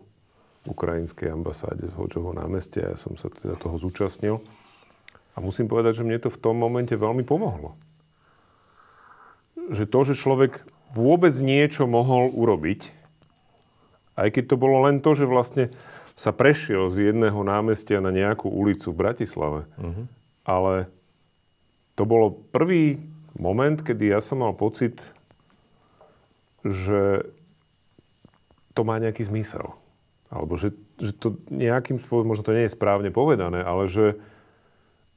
v ukrajinskej ambasáde z Hoďovho námestia. Ja som sa teda toho zúčastnil. A musím povedať, že mne to v tom momente veľmi pomohlo. Že to, že človek vôbec niečo mohol urobiť, aj keď to bolo len to, že vlastne sa prešiel z jedného námestia na nejakú ulicu v Bratislave. Uh-huh. Ale to bolo prvý moment, kedy ja som mal pocit, že to má nejaký zmysel. Alebo že, že to nejakým spôsobom, možno to nie je správne povedané, ale že,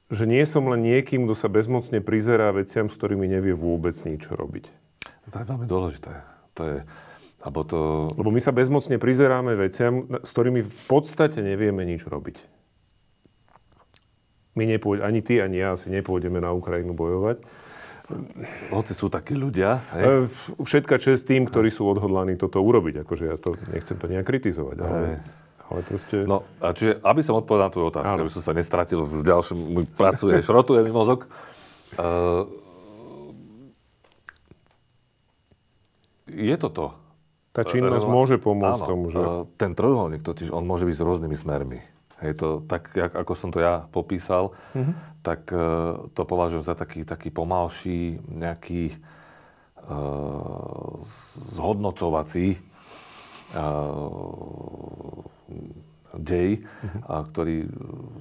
že nie som len niekým, kto sa bezmocne prizerá veciam, s ktorými nevie vôbec nič robiť. To je veľmi dôležité. To je, Abo to... Lebo my sa bezmocne prizeráme veciam, s ktorými v podstate nevieme nič robiť. My nepôjde, ani ty, ani ja asi nepôjdeme na Ukrajinu bojovať. Hoci sú takí ľudia. Hej? E, všetka čest tým, ktorí sú odhodlaní toto urobiť. Akože ja to nechcem to nejak kritizovať. Ale, ale proste... No, a čiže, aby som odpovedal na tvoju otázku, aby som sa nestratil, už ďalšom pracuje, šrotuje mi mozog. Uh, je to to. Tá činnosť Relo... môže pomôcť áno, tomu, že... Ten trojuholník totiž, on môže byť s rôznymi smermi. Hej, to tak, jak, ako som to ja popísal, mm-hmm. tak uh, to považujem za taký, taký pomalší, nejaký uh, zhodnocovací uh, dej, mm-hmm. a ktorý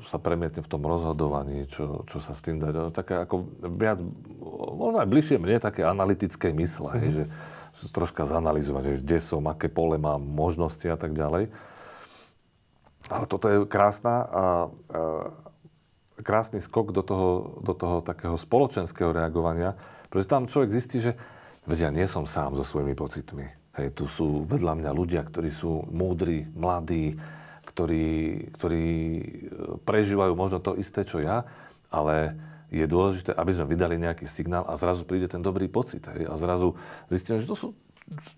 sa premietne v tom rozhodovaní, čo, čo sa s tým dá. Také ako viac, možno aj bližšie mne, také analytické mysle, mm-hmm. hej, že troška zanalizovať, že kde som, aké pole mám, možnosti a tak ďalej. Ale toto je krásna a, a krásny skok do toho, do toho takého spoločenského reagovania, pretože tam človek zistí, že vedia, nie som sám so svojimi pocitmi. Hej, tu sú vedľa mňa ľudia, ktorí sú múdri, mladí, ktorí, ktorí e, prežívajú možno to isté, čo ja, ale je dôležité, aby sme vydali nejaký signál a zrazu príde ten dobrý pocit. Hej? A zrazu zistíme, že to sú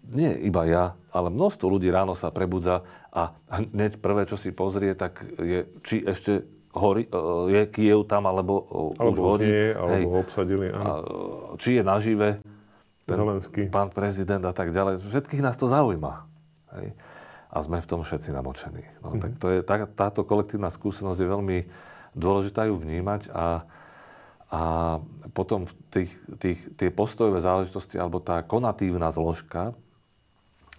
nie iba ja, ale množstvo ľudí ráno sa prebudza a hneď prvé, čo si pozrie, tak je, či ešte horí, e, je Kiev tam, alebo, e, alebo už horí. Nie, alebo hej, obsadili. Áno. A, či je nažive ten Zelenský. pán prezident a tak ďalej. Všetkých nás to zaujíma. Hej. A sme v tom všetci namočení. No, mm-hmm. tak to je, tá, táto kolektívna skúsenosť je veľmi dôležitá ju vnímať a a potom tých, tých, tie postojové záležitosti alebo tá konatívna zložka,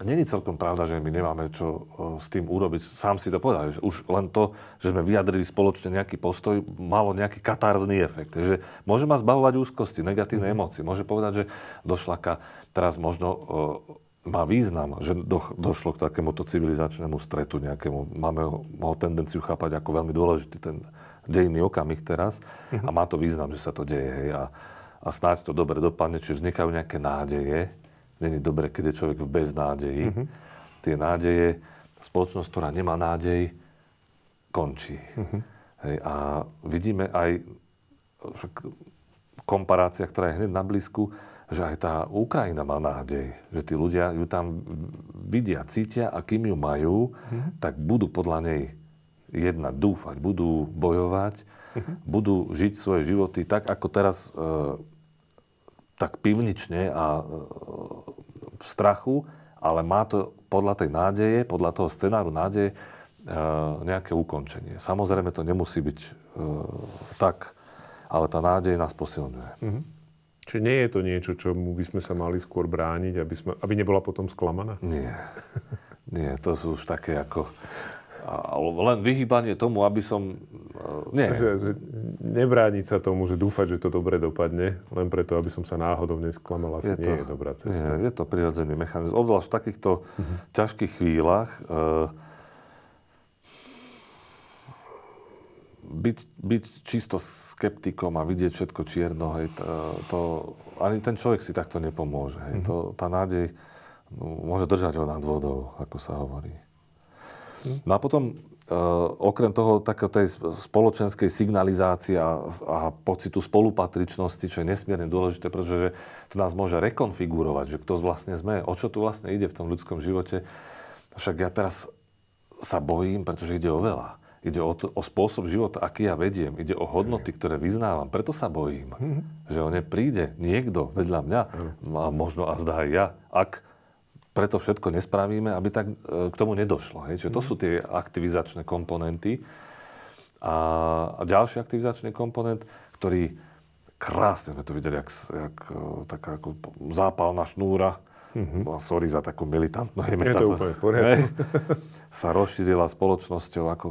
Není celkom pravda, že my nemáme čo s tým urobiť. Sám si to povedal, že už len to, že sme vyjadrili spoločne nejaký postoj, malo nejaký katarzný efekt. Takže môže ma zbavovať úzkosti, negatívne mm. emócie. Môže povedať, že došla ka, teraz možno uh, má význam, že do, došlo k takémuto civilizačnému stretu nejakému. Máme ho, ho tendenciu chápať ako veľmi dôležitý ten dejný okamih teraz uh-huh. a má to význam, že sa to deje. Hej, a, a snáď to dobre dopadne, čiže vznikajú nejaké nádeje. Není dobre, keď je človek v beznádeji. Uh-huh. Tie nádeje, spoločnosť, ktorá nemá nádej, končí. Uh-huh. Hej, a vidíme aj, však komparácia, ktorá je hneď na blízku, že aj tá Ukrajina má nádej, že tí ľudia ju tam vidia, cítia a kým ju majú, mm-hmm. tak budú podľa nej jedna dúfať, budú bojovať, mm-hmm. budú žiť svoje životy tak, ako teraz e, tak pivnične a e, v strachu, ale má to podľa tej nádeje, podľa toho scenáru nádeje e, nejaké ukončenie. Samozrejme to nemusí byť e, tak, ale tá nádej nás posilňuje. Mm-hmm. Čiže nie je to niečo, čomu by sme sa mali skôr brániť, aby, sme, aby nebola potom sklamaná? Nie. Nie, to sú už také ako... Len vyhýbanie tomu, aby som... E, nie. Že, že nebrániť sa tomu, že dúfať, že to dobre dopadne, len preto, aby som sa náhodou nesklamal, asi je to, nie je dobrá cesta. Nie, je to prirodzený mechanizmus. Obzvlášť v takýchto uh-huh. ťažkých chvíľach uh, byť, byť čisto skeptikom a vidieť všetko čierno, hej, to, to, ani ten človek si takto nepomôže. Hej. Mm-hmm. To, tá nádej no, môže držať ho nad vodou, ako sa hovorí. No a potom, e, okrem toho také tej spoločenskej signalizácie a, a pocitu spolupatričnosti, čo je nesmierne dôležité, pretože to nás môže rekonfigurovať, že kto vlastne sme, o čo tu vlastne ide v tom ľudskom živote. Však ja teraz sa bojím, pretože ide o veľa. Ide o, to, o spôsob života, aký ja vediem. Ide o hodnoty, ktoré vyznávam. Preto sa bojím. Mm-hmm. Že o ne príde niekto vedľa mňa. Mm. A možno a zdá aj ja. Ak preto všetko nespravíme, aby tak e, k tomu nedošlo. Hej? Čiže to mm. sú tie aktivizačné komponenty. A, a ďalší aktivizačný komponent, ktorý krásne sme to videli, jak, jak e, taká ako zápalná šnúra, Mm-hmm. Sorry za takú militantnú metaforu. Sa rozšírila spoločnosťou, ako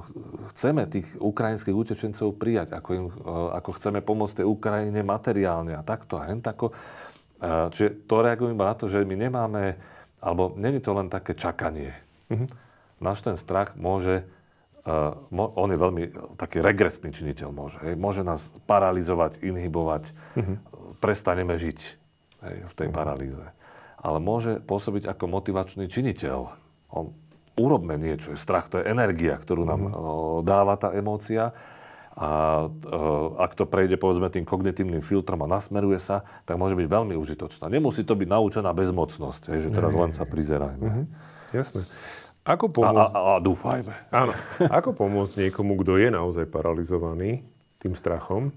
chceme tých ukrajinských utečencov prijať, ako, im, e, ako chceme pomôcť tej Ukrajine materiálne a takto a hen tako. Čiže to reagujem na to, že my nemáme, alebo není to len také čakanie. Mm-hmm. Náš ten strach môže, uh, on je veľmi taký regresný činiteľ môže. Hej, môže nás paralizovať, inhibovať, mm-hmm. prestaneme žiť hej, v tej mm-hmm. paralýze ale môže pôsobiť ako motivačný činiteľ. On, urobme niečo. Strach to je energia, ktorú nám mm-hmm. dáva tá emócia. A e, ak to prejde povedzme tým kognitívnym filtrom a nasmeruje sa, tak môže byť veľmi užitočná. Nemusí to byť naučená bezmocnosť, že teraz len sa prizerajme. Mm-hmm. Jasné. Ako pomôcť... A, a, a dúfajme. Áno. Ako pomôcť niekomu, kto je naozaj paralizovaný tým strachom,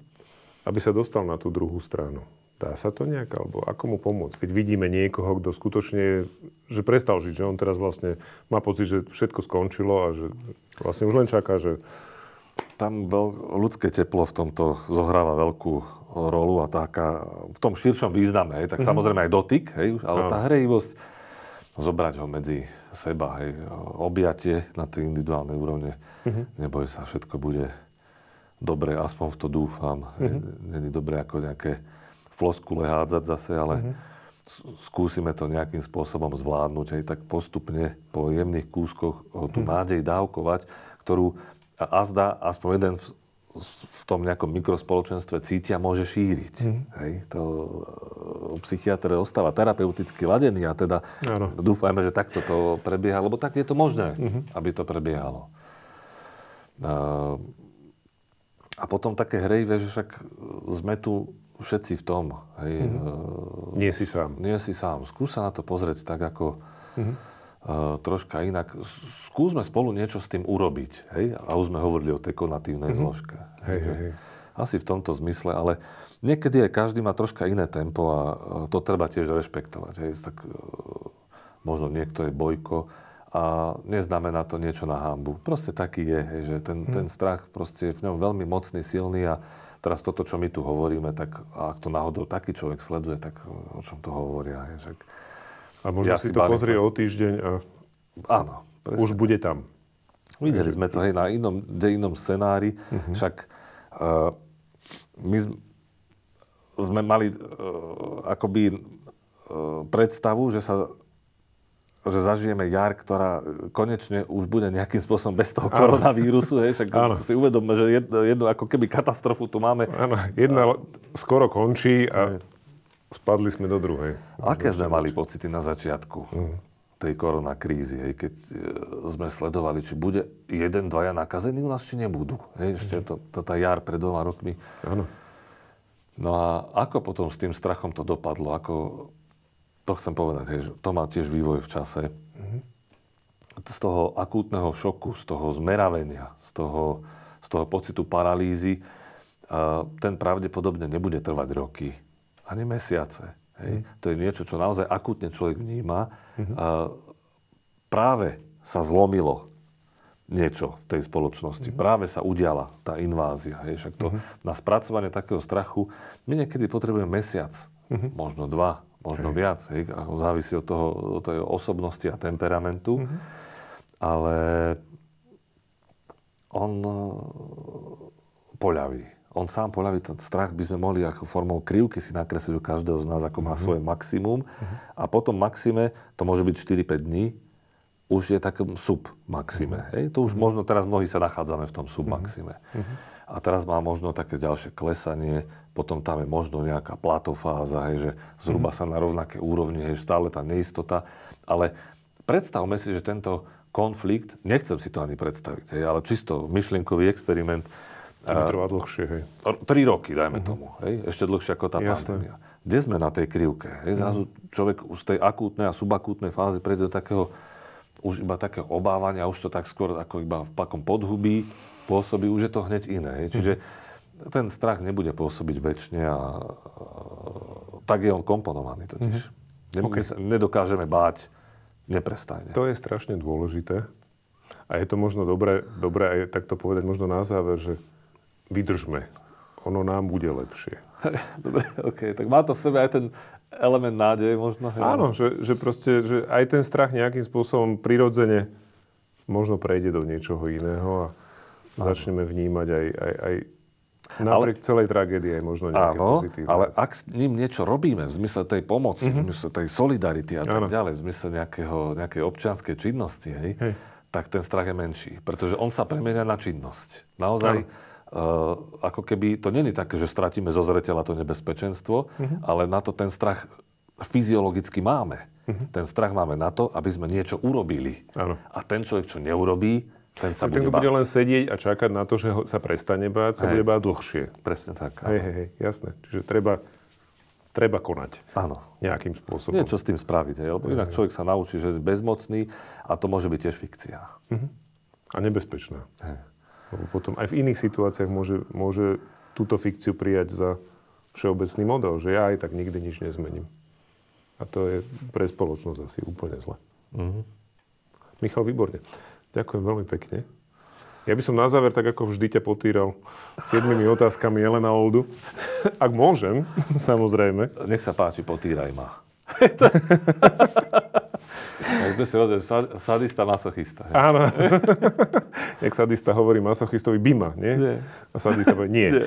aby sa dostal na tú druhú stranu? Dá sa to nejak? Alebo ako mu pomôcť? Keď vidíme niekoho, kto skutočne, že prestal žiť, že on teraz vlastne má pocit, že všetko skončilo a že vlastne už len čaká, že... Tam veľ, ľudské teplo v tomto zohráva veľkú rolu a taká, v tom širšom význame, hej, tak mm-hmm. samozrejme aj dotyk, hej, ale tá hrejivosť, zobrať ho medzi seba, hej, objatie na tej individuálnej úrovne, mm-hmm. neboj sa, všetko bude dobre, aspoň v to dúfam. Mm-hmm. Není dobre ako nejaké floskule hádzať zase, ale mm-hmm. skúsime to nejakým spôsobom zvládnuť, aj tak postupne po jemných kúskoch tú mm-hmm. nádej dávkovať, ktorú azda aspoň jeden v, v tom nejakom mikrospoločenstve cítia, môže šíriť. Mm. Hej, to e, psychiatr ostáva terapeuticky ladený a teda ano. dúfajme, že takto to prebieha, lebo tak je to možné, mm-hmm. aby to prebiehalo. A, a potom také hrejivé, že však sme tu všetci v tom. Hej, mm-hmm. Nie si sám. Nie si sám. Skús sa na to pozrieť tak ako mm-hmm. Troška inak. Skúsme spolu niečo s tým urobiť. Hej? A už sme hovorili o tej konatívnej mm-hmm. zložke. Hej, hej, hej. Asi v tomto zmysle, ale niekedy aj každý má troška iné tempo a to treba tiež rešpektovať. Hej? Tak, uh, možno niekto je bojko a neznamená to niečo na hambu. Proste taký je, hej, že ten, hmm. ten strach proste je v ňom veľmi mocný, silný a Teraz toto, čo my tu hovoríme, tak ak to náhodou taký človek sleduje, tak o čom to hovoria? Je, že a možno ja si to pozrie o týždeň a Áno, presne. už bude tam. Videli sme to hej, na inom, inom scenári, uh-huh. však uh, my sme mali uh, akoby uh, predstavu, že sa že zažijeme jar, ktorá konečne už bude nejakým spôsobom bez toho koronavírusu. Hej, však Áno. si uvedomme, že jednu, jednu ako keby katastrofu tu máme. Áno, jedna a... skoro končí a hej. Spadli sme do druhej. Aké sme mali pocity na začiatku mm. tej koronakrízy, hej, keď e, sme sledovali, či bude jeden, dvaja nakazení u nás, či nebudú. Hej, ešte to, to, tá jar pred dvoma rokmi. Áno. No a ako potom s tým strachom to dopadlo? Ako, to chcem povedať, hej, že to má tiež vývoj v čase. Mm-hmm. Z toho akútneho šoku, z toho zmeravenia, z toho, z toho pocitu paralýzy, ten pravdepodobne nebude trvať roky, ani mesiace. Hej. Mm. To je niečo, čo naozaj akútne človek vníma. Mm-hmm. A práve sa zlomilo niečo v tej spoločnosti. Mm-hmm. Práve sa udiala tá invázia. Hej. Však to mm-hmm. na spracovanie takého strachu my niekedy potrebujeme mesiac, mm-hmm. možno dva, možno hej. viac. Hej. Závisí od toho, od tej osobnosti a temperamentu. Mm-hmm. Ale on e, poľaví. On sám poľaví, ten strach by sme mohli ako formou krivky si nakresliť u každého z nás, ako má mm-hmm. svoje maximum. Mm-hmm. A potom maxime, to môže byť 4-5 dní, už je takom submaxime. Mm-hmm. Hej? To už mm-hmm. možno teraz mnohí sa nachádzame v tom submaxime. Mm-hmm. A teraz má možno také ďalšie klesanie, potom tam je možno nejaká platofáza, hej, že zhruba mm-hmm. sa na rovnaké úrovni, hej, stále tá neistota. Ale predstavme si, že tento konflikt, nechcem si to ani predstaviť, hej, ale čisto myšlienkový experiment. To trvá dlhšie, hej. Tri roky, dajme mm-hmm. tomu, hej, ešte dlhšie ako tá Jasne. pandémia. Kde sme na tej krivke? Hej, zrazu človek už z tej akútnej a subakútnej fázy prejde do takého už iba také obávania, už to tak skôr ako iba v takom podhubí pôsobí, už je to hneď iné. Čiže ten strach nebude pôsobiť väčšine a, a tak je on komponovaný totiž. Mm-hmm. Okay. sa nedokážeme báť neprestajne. To je strašne dôležité. A je to možno dobré, dobré aj takto povedať možno na záver, že vydržme. Ono nám bude lepšie. Dobre, OK. Tak má to v sebe aj ten element nádeje možno. Hej. Áno, že, že proste, že aj ten strach nejakým spôsobom prirodzene možno prejde do niečoho iného a áno. začneme vnímať aj, aj, aj napriek ale, celej tragédii aj možno nejaké áno, pozitívne. ale ak s ním niečo robíme v zmysle tej pomoci, mm-hmm. v mhm. zmysle tej solidarity a tak áno. ďalej, v zmysle nejakého, nejakej občianskej činnosti, hej, hej. tak ten strach je menší. Pretože on sa premenia na činnosť. Naozaj... Áno ako keby to není také, že stratíme zo zreteľa to nebezpečenstvo, uh-huh. ale na to ten strach fyziologicky máme. Uh-huh. Ten strach máme na to, aby sme niečo urobili. Ano. A ten človek, čo neurobí, ten sa tak bude ten, bude len sedieť a čakať na to, že sa prestane báť, sa hej. bude báť dlhšie. Presne tak. Hej, hej, hej, jasné. Čiže treba, treba konať. Áno. Nejakým spôsobom. Niečo s tým spraviť. Hej, lebo inak človek sa naučí, že je bezmocný a to môže byť tiež fikcia. Uh-huh. A nebezpečná. Hej. Lebo potom aj v iných situáciách môže, môže túto fikciu prijať za všeobecný model, že ja aj tak nikdy nič nezmením. A to je pre spoločnosť asi úplne zle. Mm-hmm. Michal, výborne. Ďakujem veľmi pekne. Ja by som na záver, tak ako vždy, ťa potýral siedmimi otázkami Jelena Oldu. Ak môžem, samozrejme. Nech sa páči, potýraj ma. Tak sme si rozdiel, sadista, masochista. Hej. Áno. Jak sadista hovorí masochistovi, bima, nie? nie. A sadista povie, nie. nie.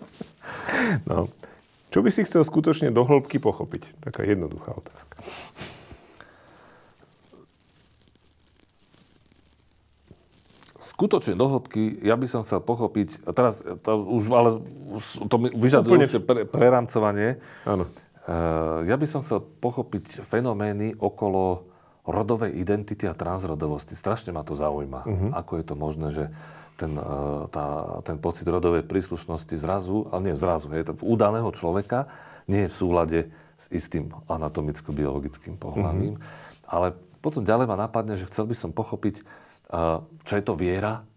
no. Čo by si chcel skutočne do hĺbky pochopiť? Taká jednoduchá otázka. Skutočne do hĺbky, ja by som chcel pochopiť, a teraz to už, ale to vyžaduje Úplne... pre, preramcovanie. Áno. Eh, ja by som chcel pochopiť fenomény okolo rodovej identity a transrodovosti. Strašne ma to zaujíma. Uh-huh. Ako je to možné, že ten, eh, tá, ten pocit rodovej príslušnosti zrazu, ale nie zrazu, je to v údaného človeka, nie je v súlade s istým anatomicko-biologickým pohľavím. Uh-huh. Ale potom ďalej ma napadne, že chcel by som pochopiť, eh, čo je to viera.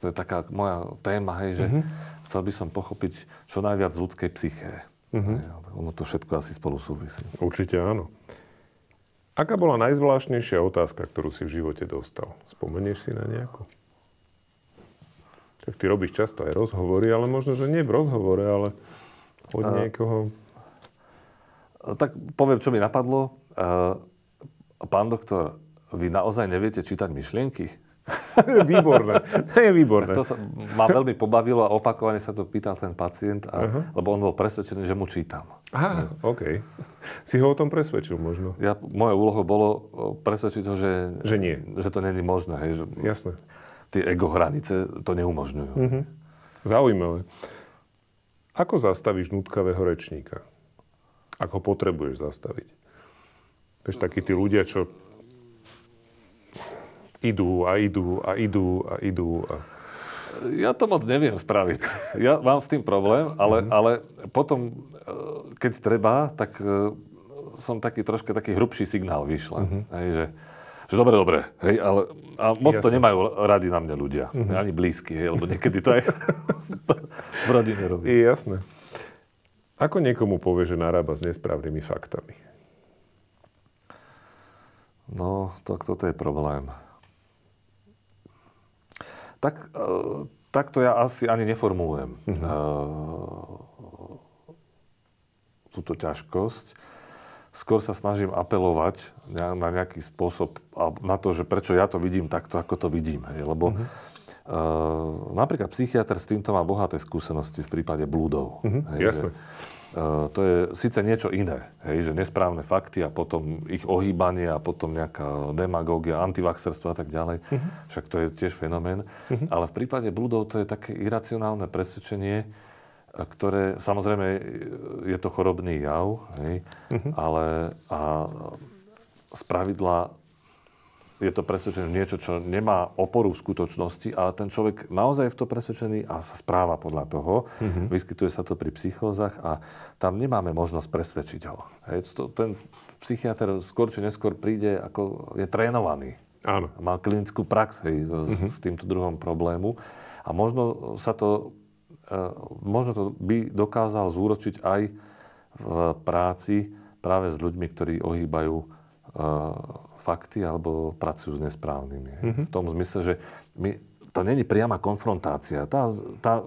To je taká moja téma, hej, že uh-huh. chcel by som pochopiť čo najviac z ľudskej psyché. Mm-hmm. Ono to všetko asi spolu súvisí. Určite áno. Aká bola najzvláštnejšia otázka, ktorú si v živote dostal? Spomenieš si na nejakú? Tak ty robíš často aj rozhovory, ale možno, že nie v rozhovore, ale od uh, niekoho... Tak poviem, čo mi napadlo. Pán doktor, vy naozaj neviete čítať myšlienky? výborné. To je výborné. Tak to sa ma veľmi pobavilo a opakovane sa to pýtal ten pacient, a, uh-huh. lebo on bol presvedčený, že mu čítam. Aha, no. OK. Si ho o tom presvedčil možno? Ja, moje úlohou bolo presvedčiť ho, že, že nie. Že to není možné. Hej, že Jasné. Tie ego hranice to neumožňujú. Uh-huh. Zaujímavé. Ako zastavíš nutkavého rečníka? Ako potrebuješ zastaviť? Vieš, takí tí ľudia, čo idú a idú a idú a idú. A... ja to moc neviem spraviť. Ja mám s tým problém, ale, mm-hmm. ale potom, e, keď treba, tak e, som taký troška taký hrubší signál vyšla. Mm-hmm. Hej, že, že dobre, dobre, hej, ale a moc Jasne. to nemajú radi na mňa ľudia, mm-hmm. ani blízky, hej, lebo niekedy to aj v rodine robí. Jasné. Ako niekomu povie, že narába s nesprávnymi faktami? No, tak toto je problém. Tak, uh, tak to ja asi ani neformulujem. Mm-hmm. Túto ťažkosť. Skôr sa snažím apelovať na, nejaký spôsob, na to, že prečo ja to vidím takto, ako to vidím. Hej. Lebo mm-hmm. uh, napríklad psychiatr s týmto má bohaté skúsenosti v prípade blúdov. Mm-hmm. Hej, Jasne. Že, to je síce niečo iné, hej, že nesprávne fakty a potom ich ohýbanie a potom nejaká demagógia, antivaxerstvo a tak ďalej. Uh-huh. Však to je tiež fenomén. Uh-huh. Ale v prípade blúdov to je také iracionálne presvedčenie, ktoré, samozrejme, je to chorobný jav, hej, uh-huh. ale a z pravidla je to presvedčené niečo, čo nemá oporu v skutočnosti, ale ten človek naozaj je v to presvedčený a sa správa podľa toho. Mm-hmm. Vyskytuje sa to pri psychózach a tam nemáme možnosť presvedčiť ho. Hej, to, ten psychiatr skôr či neskôr príde, ako je trénovaný. Áno. Má klinickú prax hej, mm-hmm. s, s týmto druhom problému. A možno sa to, e, možno to by dokázal zúročiť aj v práci práve s ľuďmi, ktorí ohýbajú e, fakty alebo pracujú s nesprávnymi. Mm-hmm. V tom zmysle, že my, to není priama konfrontácia. Tá, tá,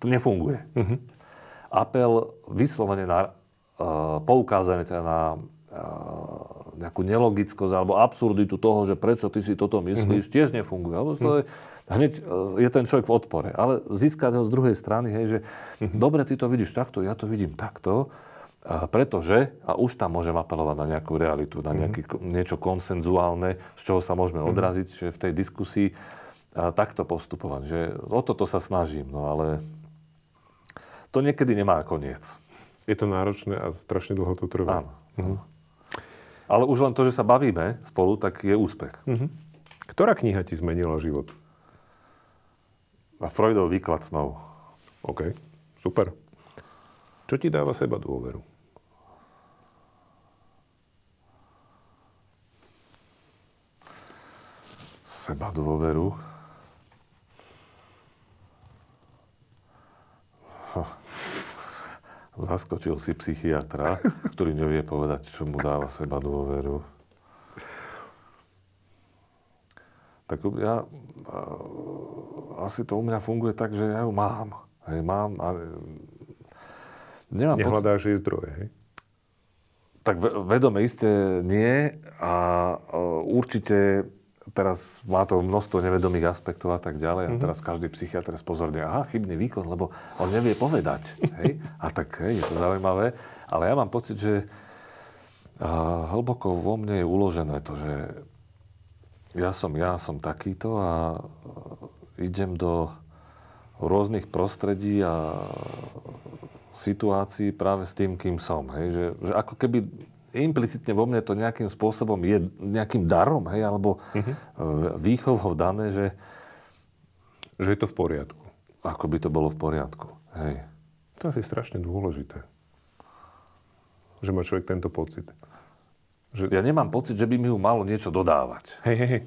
to nefunguje. Mm-hmm. Apel vyslovene na uh, poukázanie teda na uh, nejakú nelogickosť alebo absurditu toho, že prečo ty si toto myslíš, mm-hmm. tiež nefunguje. Lebo to je, hneď uh, je ten človek v odpore. Ale získať ho z druhej strany, hej, že mm-hmm. dobre, ty to vidíš takto, ja to vidím takto, a pretože, a už tam môžem apelovať na nejakú realitu, na nejaké, mm-hmm. niečo konsenzuálne, z čoho sa môžeme mm-hmm. odraziť, že v tej diskusii a takto postupovať. Že o toto sa snažím, no ale to niekedy nemá koniec. Je to náročné a strašne dlho to trvá. Áno. Mm-hmm. Ale už len to, že sa bavíme spolu, tak je úspech. Mm-hmm. Ktorá kniha ti zmenila život? A Freudov výklad snov. OK, super. Čo ti dáva seba dôveru? Seba dôveru. Zaskočil si psychiatra, ktorý nevie povedať, čo mu dáva seba dôveru. Tak ja, asi to u mňa funguje tak, že ja ju mám. Hej, mám a nemám Nehľadáš jej zdroje, hej? Tak vedome isté nie a určite teraz má to množstvo nevedomých aspektov a tak ďalej. Mm-hmm. A mhm. teraz každý psychiatr spozorne, aha, chybný výkon, lebo on nevie povedať. hej? A tak hej, je to zaujímavé. Ale ja mám pocit, že a, hlboko vo mne je uložené to, že ja som ja, som takýto a idem do rôznych prostredí a situácií práve s tým, kým som. Hej? Že, že ako keby implicitne vo mne to nejakým spôsobom je nejakým darom, hej, alebo uh-huh. výchovou dané, že... Že je to v poriadku. Ako by to bolo v poriadku, hej. To je asi strašne dôležité. Že má človek tento pocit. Že... Ja nemám pocit, že by mi ju malo niečo dodávať. Hej, hej, hej.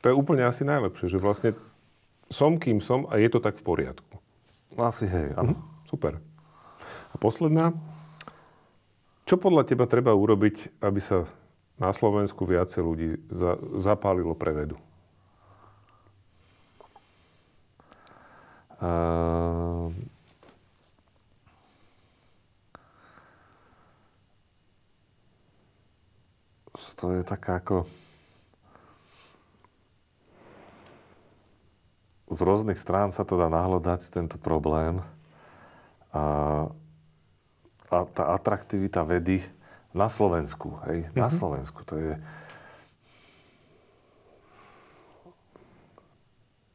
To je úplne asi najlepšie, že vlastne som, kým som a je to tak v poriadku. Asi hej, áno. Mhm, super. A posledná, čo podľa teba treba urobiť, aby sa na Slovensku viacej ľudí za, zapálilo pre vedu? Uh, to je taká ako... Z rôznych strán sa to dá nahľadať, tento problém. A a tá atraktivita vedy na Slovensku, hej, mm-hmm. na mhm. Slovensku, to je...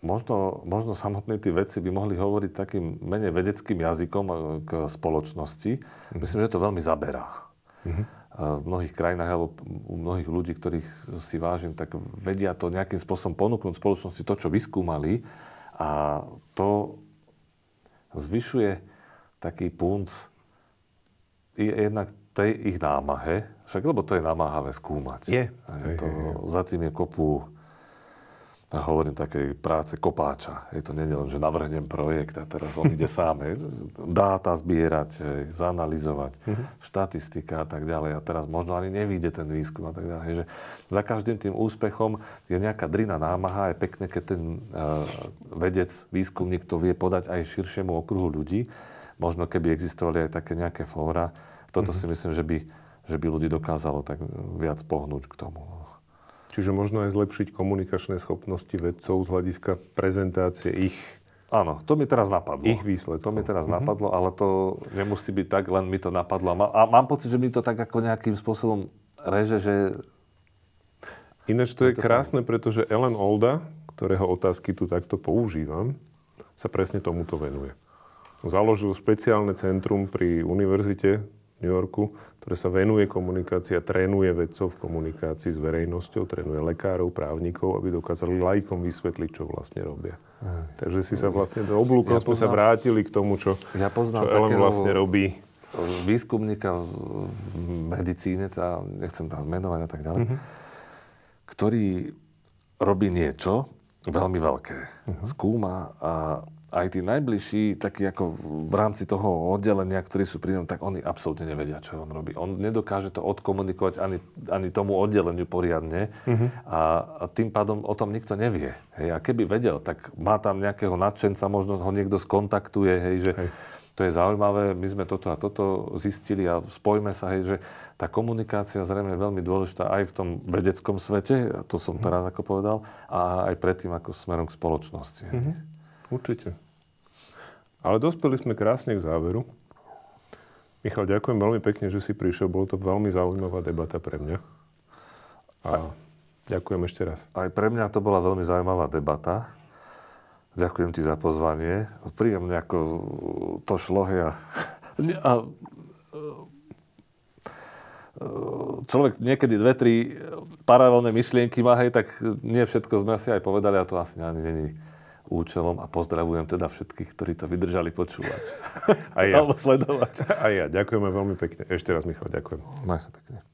Možno, možno samotní tí vedci by mohli hovoriť takým menej vedeckým jazykom e, k spoločnosti. Mm-hmm. Myslím, že to veľmi zaberá. Mm-hmm. V mnohých krajinách alebo u mnohých ľudí, ktorých si vážim, tak vedia to nejakým spôsobom ponúknuť spoločnosti to, čo vyskúmali a A to zvyšuje taký punc jednak tej ich námahe, však lebo to je namáhavé skúmať. Je. je to, za tým je kopu ja hovorím takej práce kopáča. Je to nie len, že navrhnem projekt a teraz on ide sám. Hej, dáta zbierať, hej, zanalizovať, mm-hmm. štatistika a tak ďalej. A teraz možno ani nevíde ten výskum a tak ďalej. Hej, že za každým tým úspechom je nejaká drina námaha. Je pekné, keď ten uh, vedec, výskumník to vie podať aj širšiemu okruhu ľudí. Možno keby existovali aj také nejaké fóra. Toto mm-hmm. si myslím, že by, že by ľudí dokázalo tak viac pohnúť k tomu. Čiže možno aj zlepšiť komunikačné schopnosti vedcov z hľadiska prezentácie ich Áno, to mi teraz napadlo. Ich výsledkov. To mi teraz mm-hmm. napadlo, ale to nemusí byť tak, len mi to napadlo. A mám pocit, že mi to tak ako nejakým spôsobom reže, že... Ináč to je krásne, pretože Ellen Olda, ktorého otázky tu takto používam, sa presne tomuto venuje. Založil špeciálne centrum pri univerzite New Yorku, ktoré sa venuje komunikácii a trénuje vedcov v komunikácii s verejnosťou, trénuje lekárov, právnikov, aby dokázali lajkom vysvetliť, čo vlastne robia. Aj. Takže si sa vlastne do oblúkov ja sme poznám, sa vrátili k tomu, čo, ja čo Ellen vlastne robí. Výskumníka v medicíne, tá, nechcem tam zmenovať a tak ďalej, mm-hmm. ktorý robí niečo veľmi veľké. Mm-hmm. Skúma a aj tí najbližší, takí ako v rámci toho oddelenia, ktorí sú pri ňom, tak oni absolútne nevedia, čo on robí. On nedokáže to odkomunikovať ani, ani tomu oddeleniu poriadne uh-huh. a, a tým pádom o tom nikto nevie. Hej. A keby vedel, tak má tam nejakého nadšenca, možno ho niekto skontaktuje, hej, že hej. to je zaujímavé, my sme toto a toto zistili a spojme sa, hej, že tá komunikácia zrejme je veľmi dôležitá aj v tom vedeckom svete, to som uh-huh. teraz ako povedal, a aj predtým ako smerom k spoločnosti. Hej. Uh-huh. Určite. Ale dospeli sme krásne k záveru. Michal, ďakujem veľmi pekne, že si prišiel. Bolo to veľmi zaujímavá debata pre mňa. A ďakujem ešte raz. Aj pre mňa to bola veľmi zaujímavá debata. Ďakujem ti za pozvanie. Príjemne ako to šlo a, a človek niekedy dve, tri paralelné myšlienky má, hej, tak nie všetko sme si aj povedali a to asi ani není účelom a pozdravujem teda všetkých, ktorí to vydržali počúvať. A ja. Alebo sledovať. A ja. Ďakujeme veľmi pekne. Ešte raz, Michal, ďakujem. Maj sa pekne.